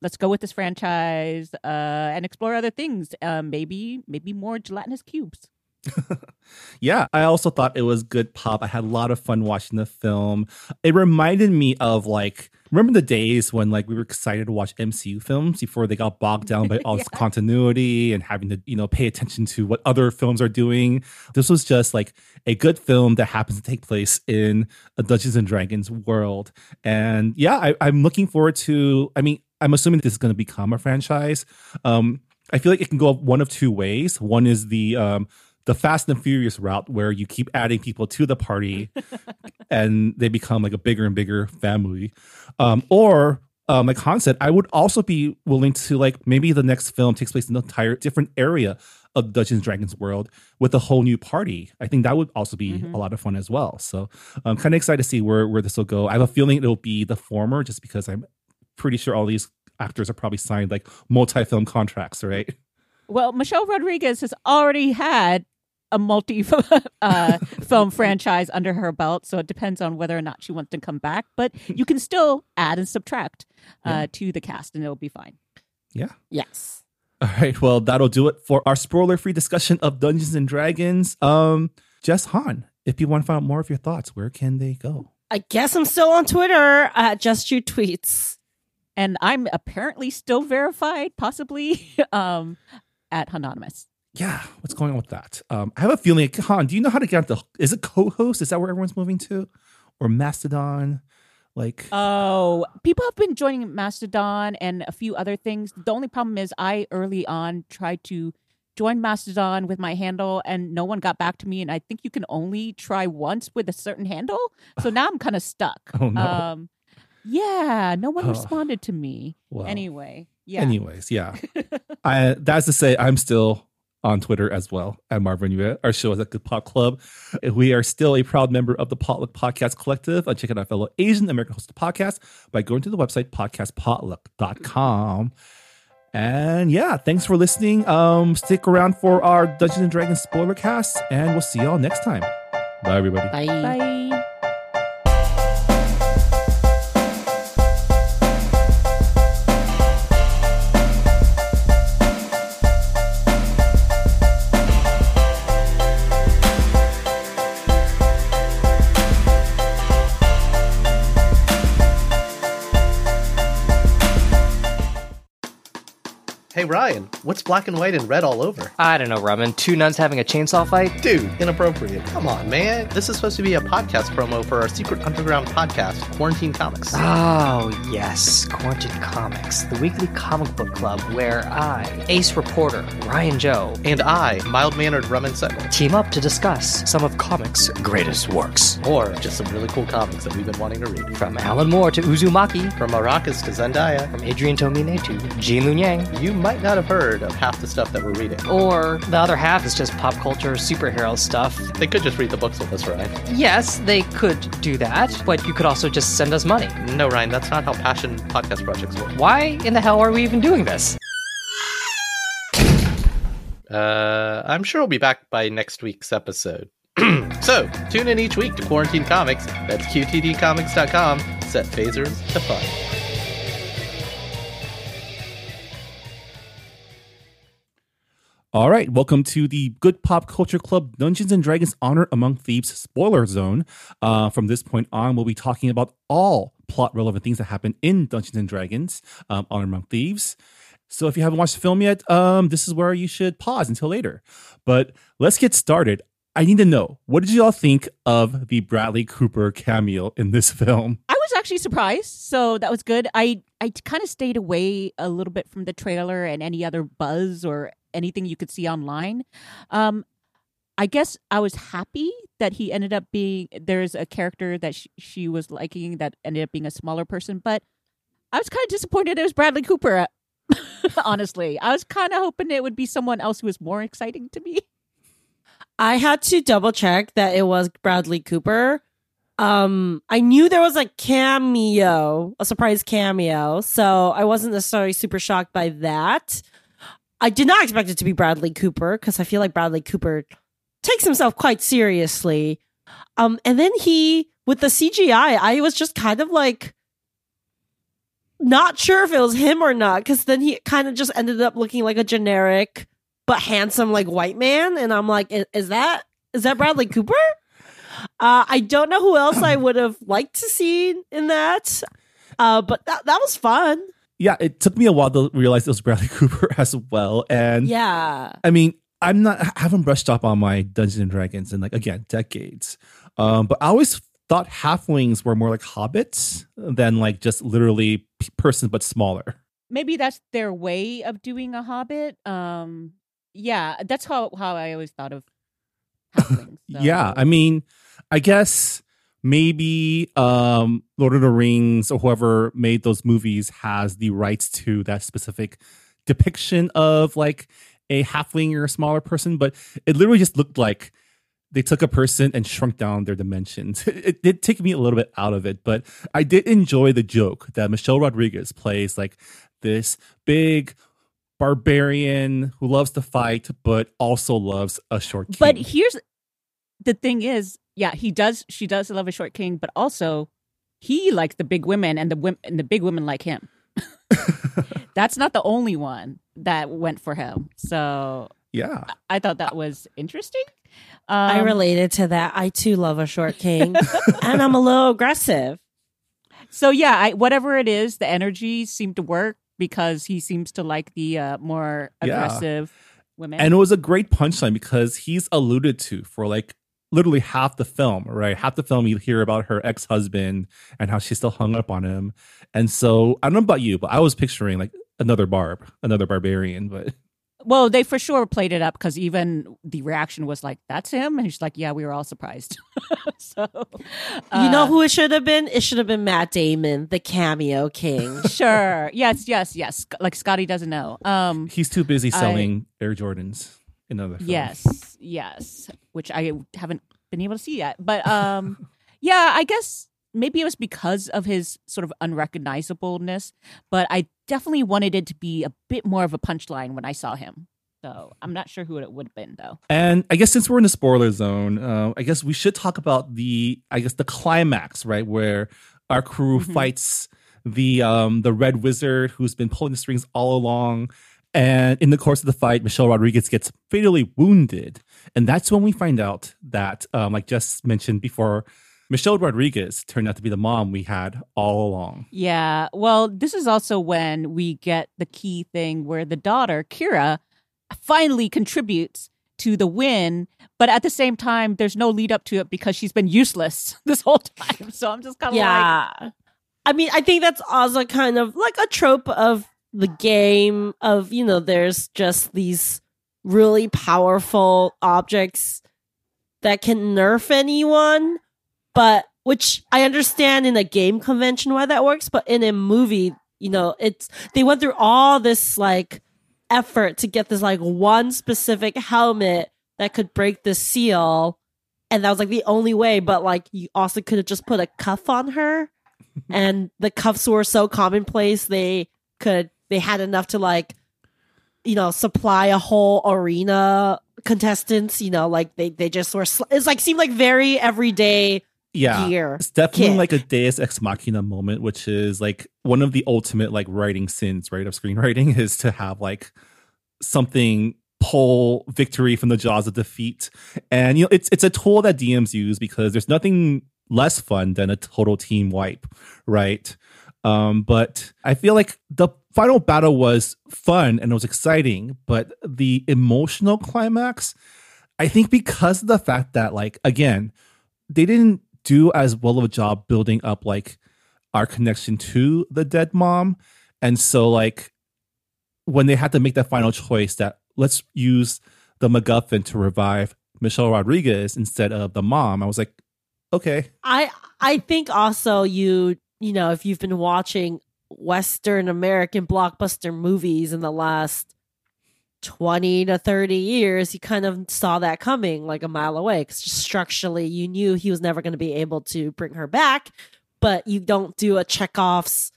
Let's go with this franchise uh, and explore other things. Um, maybe maybe more gelatinous cubes. *laughs* yeah, I also thought it was good pop. I had a lot of fun watching the film. It reminded me of like remember the days when like we were excited to watch MCU films before they got bogged down by *laughs* all this Yeah. continuity and having to, you know, pay attention to what other films are doing. This was just like a good film that happens to take place in a Dungeons and Dragons world. And yeah, I, I'm looking forward to I mean, I'm assuming this is gonna become a franchise. Um I feel like it can go one of two ways. One is the um the Fast and Furious route where you keep adding people to the party *laughs* and they become like a bigger and bigger family. Um, or um, like Hanh said, I would also be willing to like maybe the next film takes place in an entire different area of Dungeons and Dragons world with a whole new party. I think that would also be Mhm. a lot of fun as well. So I'm kind of excited to see where where this will go. I have a feeling it'll be the former, just because I'm pretty sure all these actors are probably signed like multi-film contracts, right? Well, Michelle Rodriguez has already had a multi *laughs* uh, film franchise under her belt, so it depends on whether or not she wants to come back. But you can still add and subtract uh, Yeah. to the cast, and it'll be fine. Yeah. Yes. All right. Well, that'll do it for our spoiler-free discussion of Dungeons and Dragons. Um, Jess Hanh, if you want to find out more of your thoughts, where can they go? I guess I'm still on Twitter at jessjutweets. And I'm apparently still verified, possibly *laughs* um, at hanhonymous. Yeah, what's going on with that? Um, I have a feeling, Hanh, do you know how to get the? Is it Cohost? Is that where everyone's moving to, or Mastodon? Like, Oh, people have been joining Mastodon and a few other things. The only problem is I early on tried to join Mastodon with my handle and no one got back to me. And I think you can only try once with a certain handle. So now I'm kind of stuck. *laughs* Oh, no. Um, yeah, no one Oh. responded to me. well, Anyway, yeah. Anyways, yeah. *laughs* I, that's to say, I'm still on Twitter as well at Marvin Yueh. Our show is at Good Pop Club. We are still a proud member of the Potluck Podcast Collective. Uh, check out our fellow Asian American hosted podcast by going to the website podcastpotluck.com. And yeah, thanks for listening. Um, stick around for our Dungeons and Dragons spoiler cast, and we'll see y'all next time. Bye, everybody. Bye. Bye. Hey Ryan, what's black and white and red all over? I don't know, Ramen. Two nuns having a chainsaw fight? Dude, inappropriate. Come on, man. This is supposed to be a podcast promo for our secret underground podcast, Quarantine Comics. Oh, yes. Quarantine Comics, the weekly comic book club where I, ace reporter Ryan Joe, And I, mild mannered Ramen Sentinel. team up to discuss some of comics' greatest works. Or just some really cool comics that we've been wanting to read. From Alan Moore to Uzumaki, From Maracas to Zendaya, from Adrian Tomine to Gene Luen Yang. you might not have heard of half the stuff that we're reading. Or the other half is just pop culture superhero stuff. They could just read the books with us, right? Yes, they could do that, but you could also just send us money. No, Ryan, that's not how passion podcast projects work. Why in the hell are we even doing this? Uh, I'm sure we'll be back by next week's episode. *clears throat* so, tune in each week to Quarantine Comics. That's QTDcomics.com. Set phasers to fun. All right, welcome to the Good Pop Culture Club Dungeons and Dragons Honor Among Thieves spoiler zone. Uh, from this point on, we'll be talking about all plot relevant things that happen in Dungeons and Dragons um, Honor Among Thieves. So if you haven't watched the film yet, um, this is where you should pause until later. But let's get started. I need to know what did you all think of the Bradley Cooper cameo in this *laughs* film? I was actually surprised, so that was good. I I kind of stayed away a little bit from the trailer and any other buzz or anything you could see online. Um, I guess I was happy that he ended up being there's a character that sh- she was liking that ended up being a smaller person, but I was kind of disappointed it was Bradley Cooper. *laughs* Honestly, I was kind of hoping it would be someone else who was more exciting to me. I had to double check that it was Bradley Cooper. Um, I knew there was a cameo, a surprise cameo, so I wasn't necessarily super shocked by that. I did not expect it to be Bradley Cooper because I feel like Bradley Cooper takes himself quite seriously. Um, and then he with the CGI, I was just kind of like not sure if it was him or not, because then he kind of just ended up looking like a generic but handsome like white man, and I'm like, "I- is that is that Bradley Cooper? Uh, I don't know who else I would have liked to see in that, uh, but that that was fun. Yeah, it took me a while to realize it was Bradley *laughs* Cooper as well. And Yeah, I mean, I'm not I haven't brushed up on my Dungeons and Dragons in like again decades. Um, but I always thought halflings were more like hobbits than like just literally p- persons but smaller. Maybe that's their way of doing a hobbit. Um, yeah, that's how how I always thought of *laughs* halflings. so- Yeah, I mean, I guess maybe um Lord of the Rings or whoever made those movies has the rights to that specific depiction of like a halfling or a smaller person, but it literally just looked like they took a person and shrunk down their dimensions. *laughs* It did take me a little bit out of it, but I did enjoy the joke that Michelle Rodriguez plays like this big barbarian who loves to fight but also loves a short king. But here's the thing: is yeah, he does. She does love a short king, but also he likes the big women, and the women and the big women like him. *laughs* That's not the only one that went for him. So yeah. I thought that was interesting. I Um, related to that. I too love a short king, *laughs* and I'm a little aggressive. So yeah, I, whatever it is, the energy seemed to work because he seems to like the uh, more Yeah. aggressive women. And it was a great punchline because he's alluded to for like literally half the film, right? Half the film, you hear about her ex husband and how she's still hung up on him. And so I don't know about you, but I was picturing like another Barb, another barbarian. But well, they for sure played it up because even the reaction was like, "That's him," and he's like, "Yeah, we were all surprised." *laughs* so you know uh, who it should have been? It should have been Matt Damon, the cameo king. *laughs* Sure. Yes. Yes. Yes. Like Scotty doesn't know. Um. he's too busy I- selling Air Jordans in other films. Yes. Yes. Which I haven't been able to see yet, but um, *laughs* yeah, I guess maybe it was because of his sort of unrecognizableness, but I definitely wanted it to be a bit more of a punchline when I saw him. So I'm not sure who it would have been though. And I guess since we're in the spoiler zone, uh, I guess we should talk about the, I guess the climax, right, where our crew Mhm. fights the um the red wizard who's been pulling the strings all along. And in the course of the fight, Michelle Rodriguez gets fatally wounded, and that's when we find out that, um, like just mentioned before, Michelle Rodriguez turned out to be the mom we had all along. Yeah. Well, this is also when we get the key thing where the daughter, Kira, finally contributes to the win, but at the same time, there's no lead up to it because she's been useless *laughs* this whole time. So I'm just kind of like, yeah. I mean, I think that's also kind of like a trope of the game of, you know, there's just these really powerful objects that can nerf anyone, but which I understand in a game convention why that works, but in a movie, you know, it's they went through all this like effort to get this like one specific helmet that could break the seal and that was like the only way but like you also could have just put a cuff on her *laughs* and the cuffs were so commonplace they could they had enough to like you know supply a whole arena contestants you know like they they just were sl- it's like seemed like very everyday Yeah. gear It's definitely like a Deus Ex Machina moment, which is like one of the ultimate like writing sins, right? Of screenwriting *laughs* is to have like something pull victory from the jaws of defeat. And you know, it's it's a tool that DMs use because there's nothing less fun than a total team wipe, right? Um, but I feel like the final battle was fun and it was exciting, but the emotional climax, I think because of the fact that like again, they didn't do as well of a job building up like our connection to the dead mom. And so like when they had to make that final choice that let's use the MacGuffin to revive Michelle Rodriguez instead of the mom, I was like, okay. i i think also you you know if you've been watching western american blockbuster movies in the last 20 to 30 years you kind of saw that coming like a mile away because structurally you knew he was never going to be able to bring her back but you don't do a chekhov's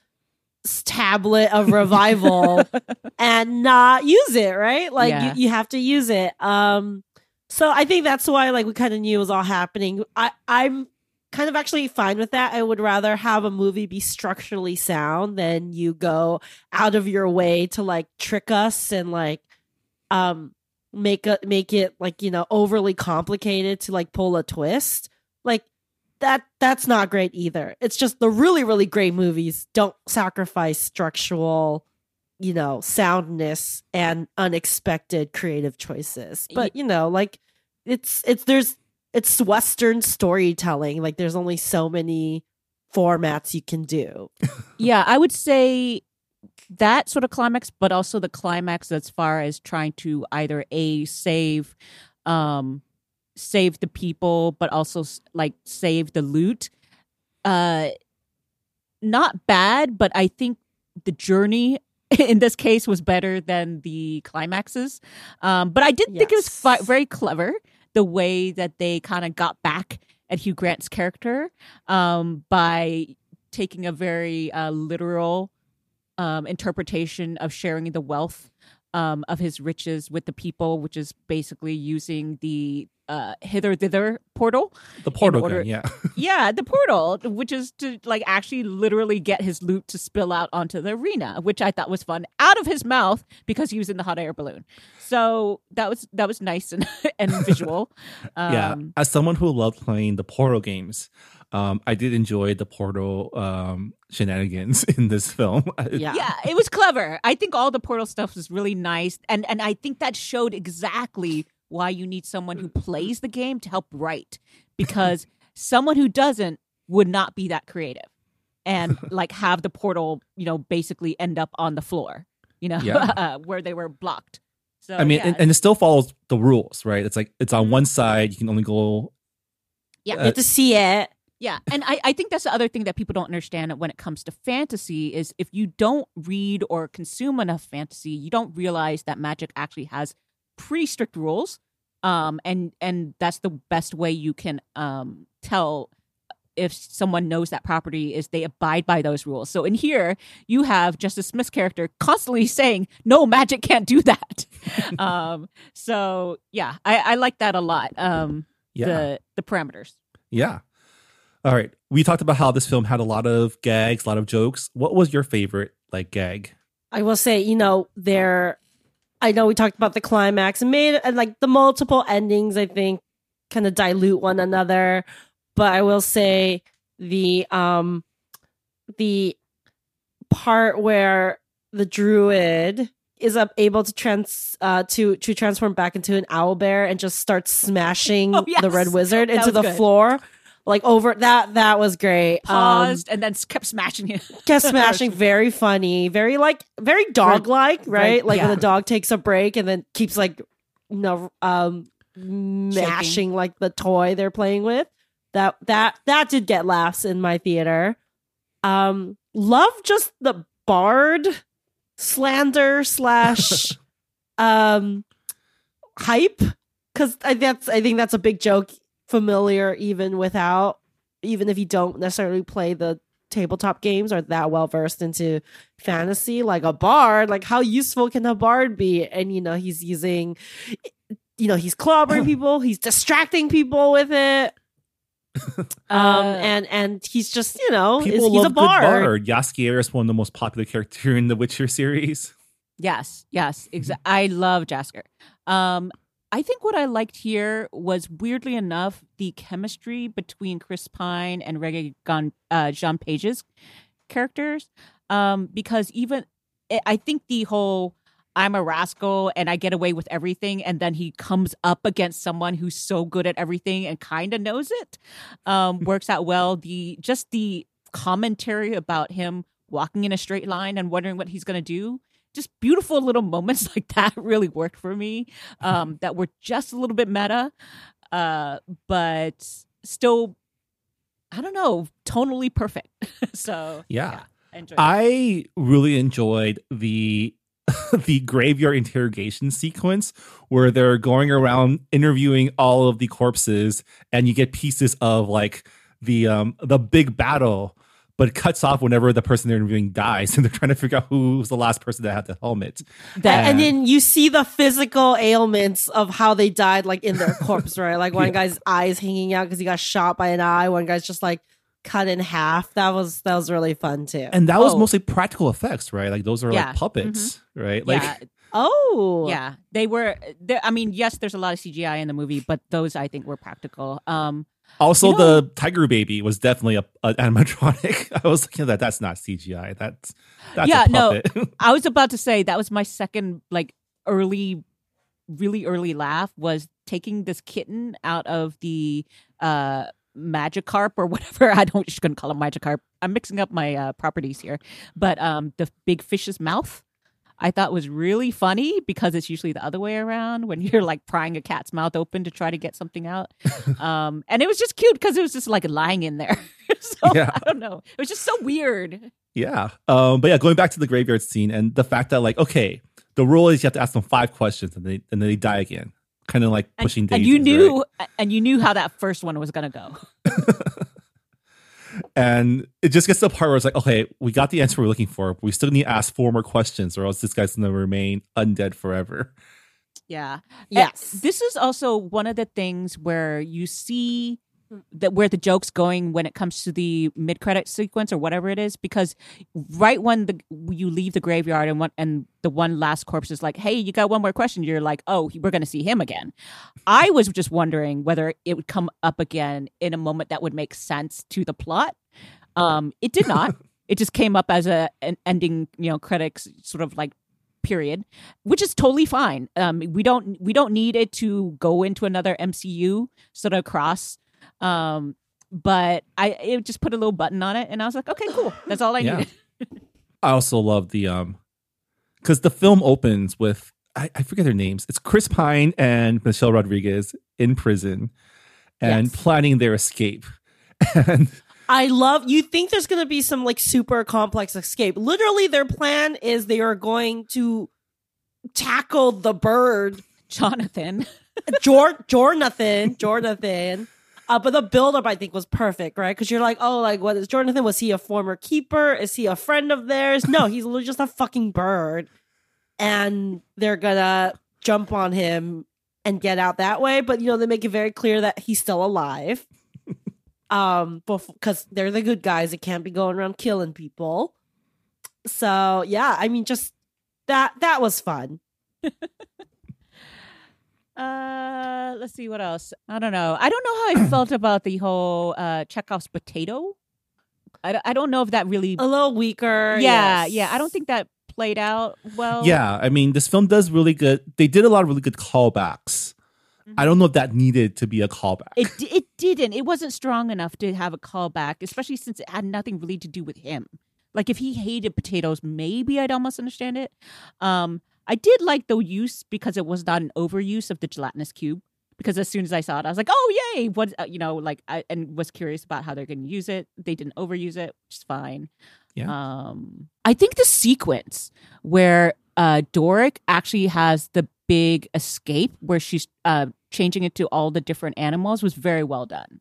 tablet of revival *laughs* and not use it right like Yeah. you, you have to use it um So I think that's why like we kind of knew it was all happening. I I'm kind of actually fine with that. I would rather have a movie be structurally sound than you go out of your way to like trick us and like um make a make it like you know overly complicated to like pull a twist. Like that that's not great either. It's just the really really great movies don't sacrifice structural you know soundness and unexpected creative choices. But you know like it's it's there's it's western storytelling like there's only so many formats you can do. *laughs* yeah, I would say that sort of climax, but also the climax as far as trying to either a save, um, save the people, but also like save the loot. Uh, not bad, but I think the journey *laughs* in this case was better than the climaxes. Um, but I did think it was fi- very clever the way that they kind of got back at Hugh Grant's character um, by taking a very uh, literal um, interpretation of sharing the wealth um, of his riches with the people, which is basically using the uh, hither thither portal. The portal order, gun, yeah. *laughs* yeah, the portal, which is to like actually literally get his loot to spill out onto the arena, which I thought was fun, out of his mouth because he was in the hot air balloon. So that was that was nice and *laughs* and visual. *laughs* Um, yeah, as someone who loved playing the portal games, um, I did enjoy the portal um, shenanigans in this film. Yeah. yeah, it was clever. I think all the portal stuff was really nice, and and I think that showed exactly why you need someone who mm-hmm. plays the game to help write, because *laughs* someone who doesn't would not be that creative, and *laughs* like have the portal, you know, basically end up on the floor, you know, yeah. *laughs* Uh, where they were blocked. So I mean, yeah. and, and, it still follows the rules, right? It's like it's on one mm-hmm. side; you can only go. Yeah, uh, you have to see it. Yeah, and I, I think that's the other thing that people don't understand when it comes to fantasy is if you don't read or consume enough fantasy, you don't realize that magic actually has pretty strict rules. Um, and and that's the best way you can um tell if someone knows that property is they abide by those rules. So in here, you have Justice Smith's character constantly *laughs* saying, "No, magic can't do that." *laughs* um, so yeah, I, I like that a lot. Um, yeah. the the parameters. Yeah, all right. We talked about how this film had a lot of gags, a lot of jokes. What was your favorite like gag? I will say, you know, there I know we talked about the climax and made and like the multiple endings, I think, kind of dilute one another. But I will say the um the part where the druid is up able to trans uh to to transform back into an owl bear and just starts smashing *laughs* oh, yes. the red wizard into the good. floor like over that that was great. Um, paused um, and then kept smashing it *laughs* kept smashing. *laughs* Very funny. Very like very dog like right? Like yeah. when the dog takes a break and then keeps like know um mashing like the toy they're playing with. That that that did get laughs in my theater. Um love just the bard slander slash *laughs* um hype. Because that's i think that's a big joke familiar even without even if you don't necessarily play the tabletop games or that well versed into fantasy like a bard like how useful can a bard be? And you know he's using you know he's clobbering *clears throat* people he's distracting people with it. *laughs* Um uh, and and he's just you know people he's a bard. bard. Jaskier is one of the most popular character *laughs* in the Witcher series. Yes yes exactly I love Jaskier um I think what I liked here was weirdly enough the chemistry between Chris Pine and Regé uh, Jean Page's characters. Um, because even eh, I think the whole I'm a rascal and I get away with everything, and then he comes up against someone who's so good at everything and kind of knows it, um, *laughs* works out well. The just the commentary about him walking in a straight line and wondering what he's going to do just beautiful little moments *laughs* like that really worked for me um, that were just a little bit meta uh, but still i don't know tonally perfect. *laughs* So yeah, yeah I, I really enjoyed the *laughs* the graveyard interrogation sequence where they're going around interviewing all of the corpses and you get pieces of like the um the big battle but it cuts off whenever the person they're interviewing dies, *laughs* and they're trying to figure out who was the last person that had the helmet. That, and And- then you see the physical ailments of how they died, like in their corpse, right? Like one *laughs* Yeah. guy's eyes hanging out because he got shot by an eye. One guy's just like cut in half. That was that was really fun too. And that was Oh. mostly practical effects, right? Like those are Yeah. like puppets, right? Like yeah, oh, yeah, they were. I mean, yes, there's a lot of CGI in the movie, but those I think were practical. Um, also You know- the tiger baby was definitely a, an animatronic. *laughs* I was looking at that. That's not CGI. That's that's Yeah, a no. puppet. *laughs* I was about to say that was my second like early really early laugh was taking this kitten out of the uh Magikarp or *laughs* whatever. I don't just gonna call it Magikarp. I'm mixing up my uh, properties here. But um the big fish's mouth I thought was really funny because it's usually the other way around when *laughs* you're like prying a cat's mouth open to try to get something out. *laughs* Um and it was just cute because it was just like lying in there. *laughs* so Yeah. I don't know. It was just so weird. Yeah. Um, but yeah, going back to the graveyard scene and the fact that like, okay, the rule is you have to ask them five questions and they and then they die again. Kind of like and, pushing and daisies. you right? knew and you knew how that first one was gonna go And it just gets to the part where it's like, okay, we got the answer we're looking for, but we still need to ask four more questions, or else this guy's gonna remain undead forever. yeah yes. And this is also one of the things where you see that where the joke's going when it comes to the mid-credit sequence or whatever it is because right when the you leave the graveyard and one and the one last corpse is like hey you got one more question you're like oh we're going to see him again. I was just wondering whether it would come up again in a moment that would make sense to the plot. Um it did not. *laughs* It just came up as a an ending you know credits sort of like period which is totally fine. Um we don't we don't need it to go into another mcu sort of cross um but i it just put a little button on it and i was like okay cool that's all i Yeah. needed *laughs* I also love the um because the film opens with I, I forget their names. It's Chris Pine and Michelle Rodriguez in prison and Yes. planning their escape. *laughs* And I love you think there's going to be some like super complex escape. Literally their plan is they are going to tackle the bird jonathan *laughs* Jor Jarnathan, Jarnathan. Uh, but the buildup I think was perfect, right? Because you're like, oh, like what is Jarnathan? Was he a former keeper? Is he a friend of theirs? No, he's just a fucking bird, and they're gonna jump on him and get out that way. But you know, they make it very clear that he's still alive. *laughs* um, because they're the good guys. It can't be going around killing people. So yeah, I mean, just that that was fun. *laughs* uh let's see what else i don't know i don't know how i *coughs* felt about the whole uh chekhov's potato I, don't- I don't know if that really A little weaker. yeah yes. yeah i don't think that played out well yeah, I mean, this film does really good. They did a lot of really good callbacks. I don't know if that needed to be a callback. It it didn't. It wasn't strong enough to have a callback, especially since it had nothing really to do with him. Like if he hated potatoes, maybe I'd almost understand it. Um, I did like the use because it was not an overuse of the gelatinous cube. Because as soon as I saw it, I was like, "Oh yay!" What uh, you know, like, I and was curious about how they're going to use it. They didn't overuse it, which is fine. Yeah. Um, I think the sequence where uh, Doric actually has the big escape, where she's uh, changing it to all the different animals, was very well done.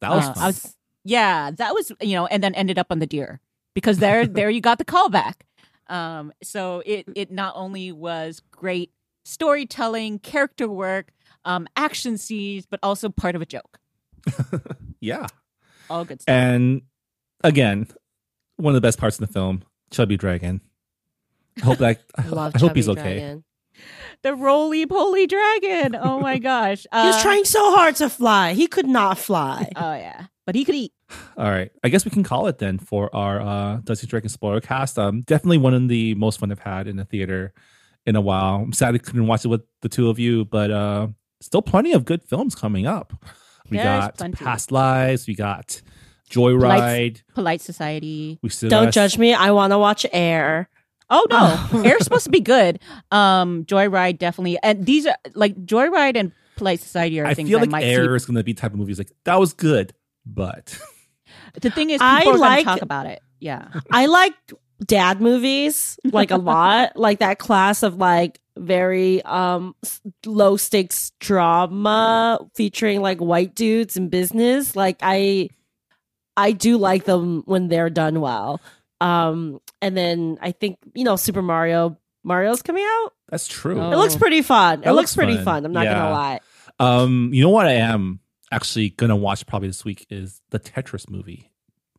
that was uh, was- Yeah, that was you know, and then ended up on the deer because there, *laughs* there you got the callback. Um, so it it not only was great storytelling, character work, um, action scenes, but also part of a joke. *laughs* yeah. All good stuff. And again, one of the best parts of the film, Chubby Dragon. I hope that I, I hope he's okay. Dragon. The roly poly dragon. Oh my *laughs* gosh, He was Uh, trying so hard to fly. He could not fly. Oh yeah, but he could eat. All right. I guess we can call it then for our uh Dusty Dragon spoiler cast. Um definitely one of the most fun I've had in the theater in a while. I'm sad I couldn't watch it with the two of you, but uh still plenty of good films coming up. We There's got plenty. Past Lives, we got Joyride. Polite society. We still Don't got- judge me. I want to watch Air. Oh no, *laughs* Air's supposed to be good. Um, Joyride definitely, and these are like Joyride and Polite Society are I things feel I like might Air see. is gonna be type of movies like that was good, but *laughs* The thing is, I people are like- talk about it. Yeah, *laughs* I like dad movies like a lot, like that class of like very um low stakes drama featuring like white dudes in business. Like I I do like them when they're done well. Um, and then I think you know Super Mario Mario's coming out. That's true. Oh. It looks pretty fun. It looks looks pretty fun. fun. I'm not Yeah. gonna lie. Um, you know what I am actually gonna watch probably this week is the Tetris movie.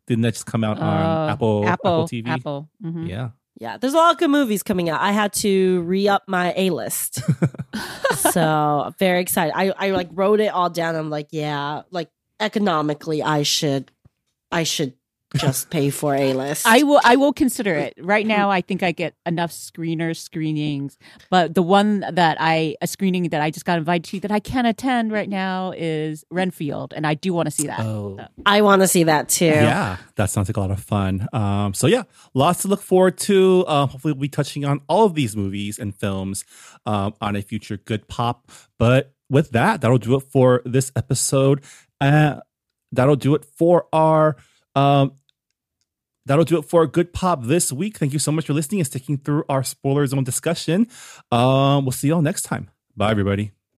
Didn't that just come out on Uh, Apple Apple, TV? Apple. Mhm. Yeah. Yeah, there's a lot of good movies coming out. I had to re up my A list, *laughs* so very excited. I I like wrote it all down. I'm like, yeah, like economically, I should, I should just pay for A list. I will. I will consider it. Right now, I think I get enough screener screenings, but the one that I a screening that I just got invited to that I can't attend right now is Renfield, and I do want to see that. Oh. I want to see that too. Yeah, that sounds like a lot of fun. Um, so yeah, lots to look forward to. Um, hopefully, we'll be touching on all of these movies and films um, on a future Good Pop. But with that, that'll do it for this episode. Uh, that'll do it for our. Um, That'll do it for a good pop this week. Thank you so much for listening and sticking through our spoiler zone discussion. Um, we'll see y'all next time. Bye, everybody.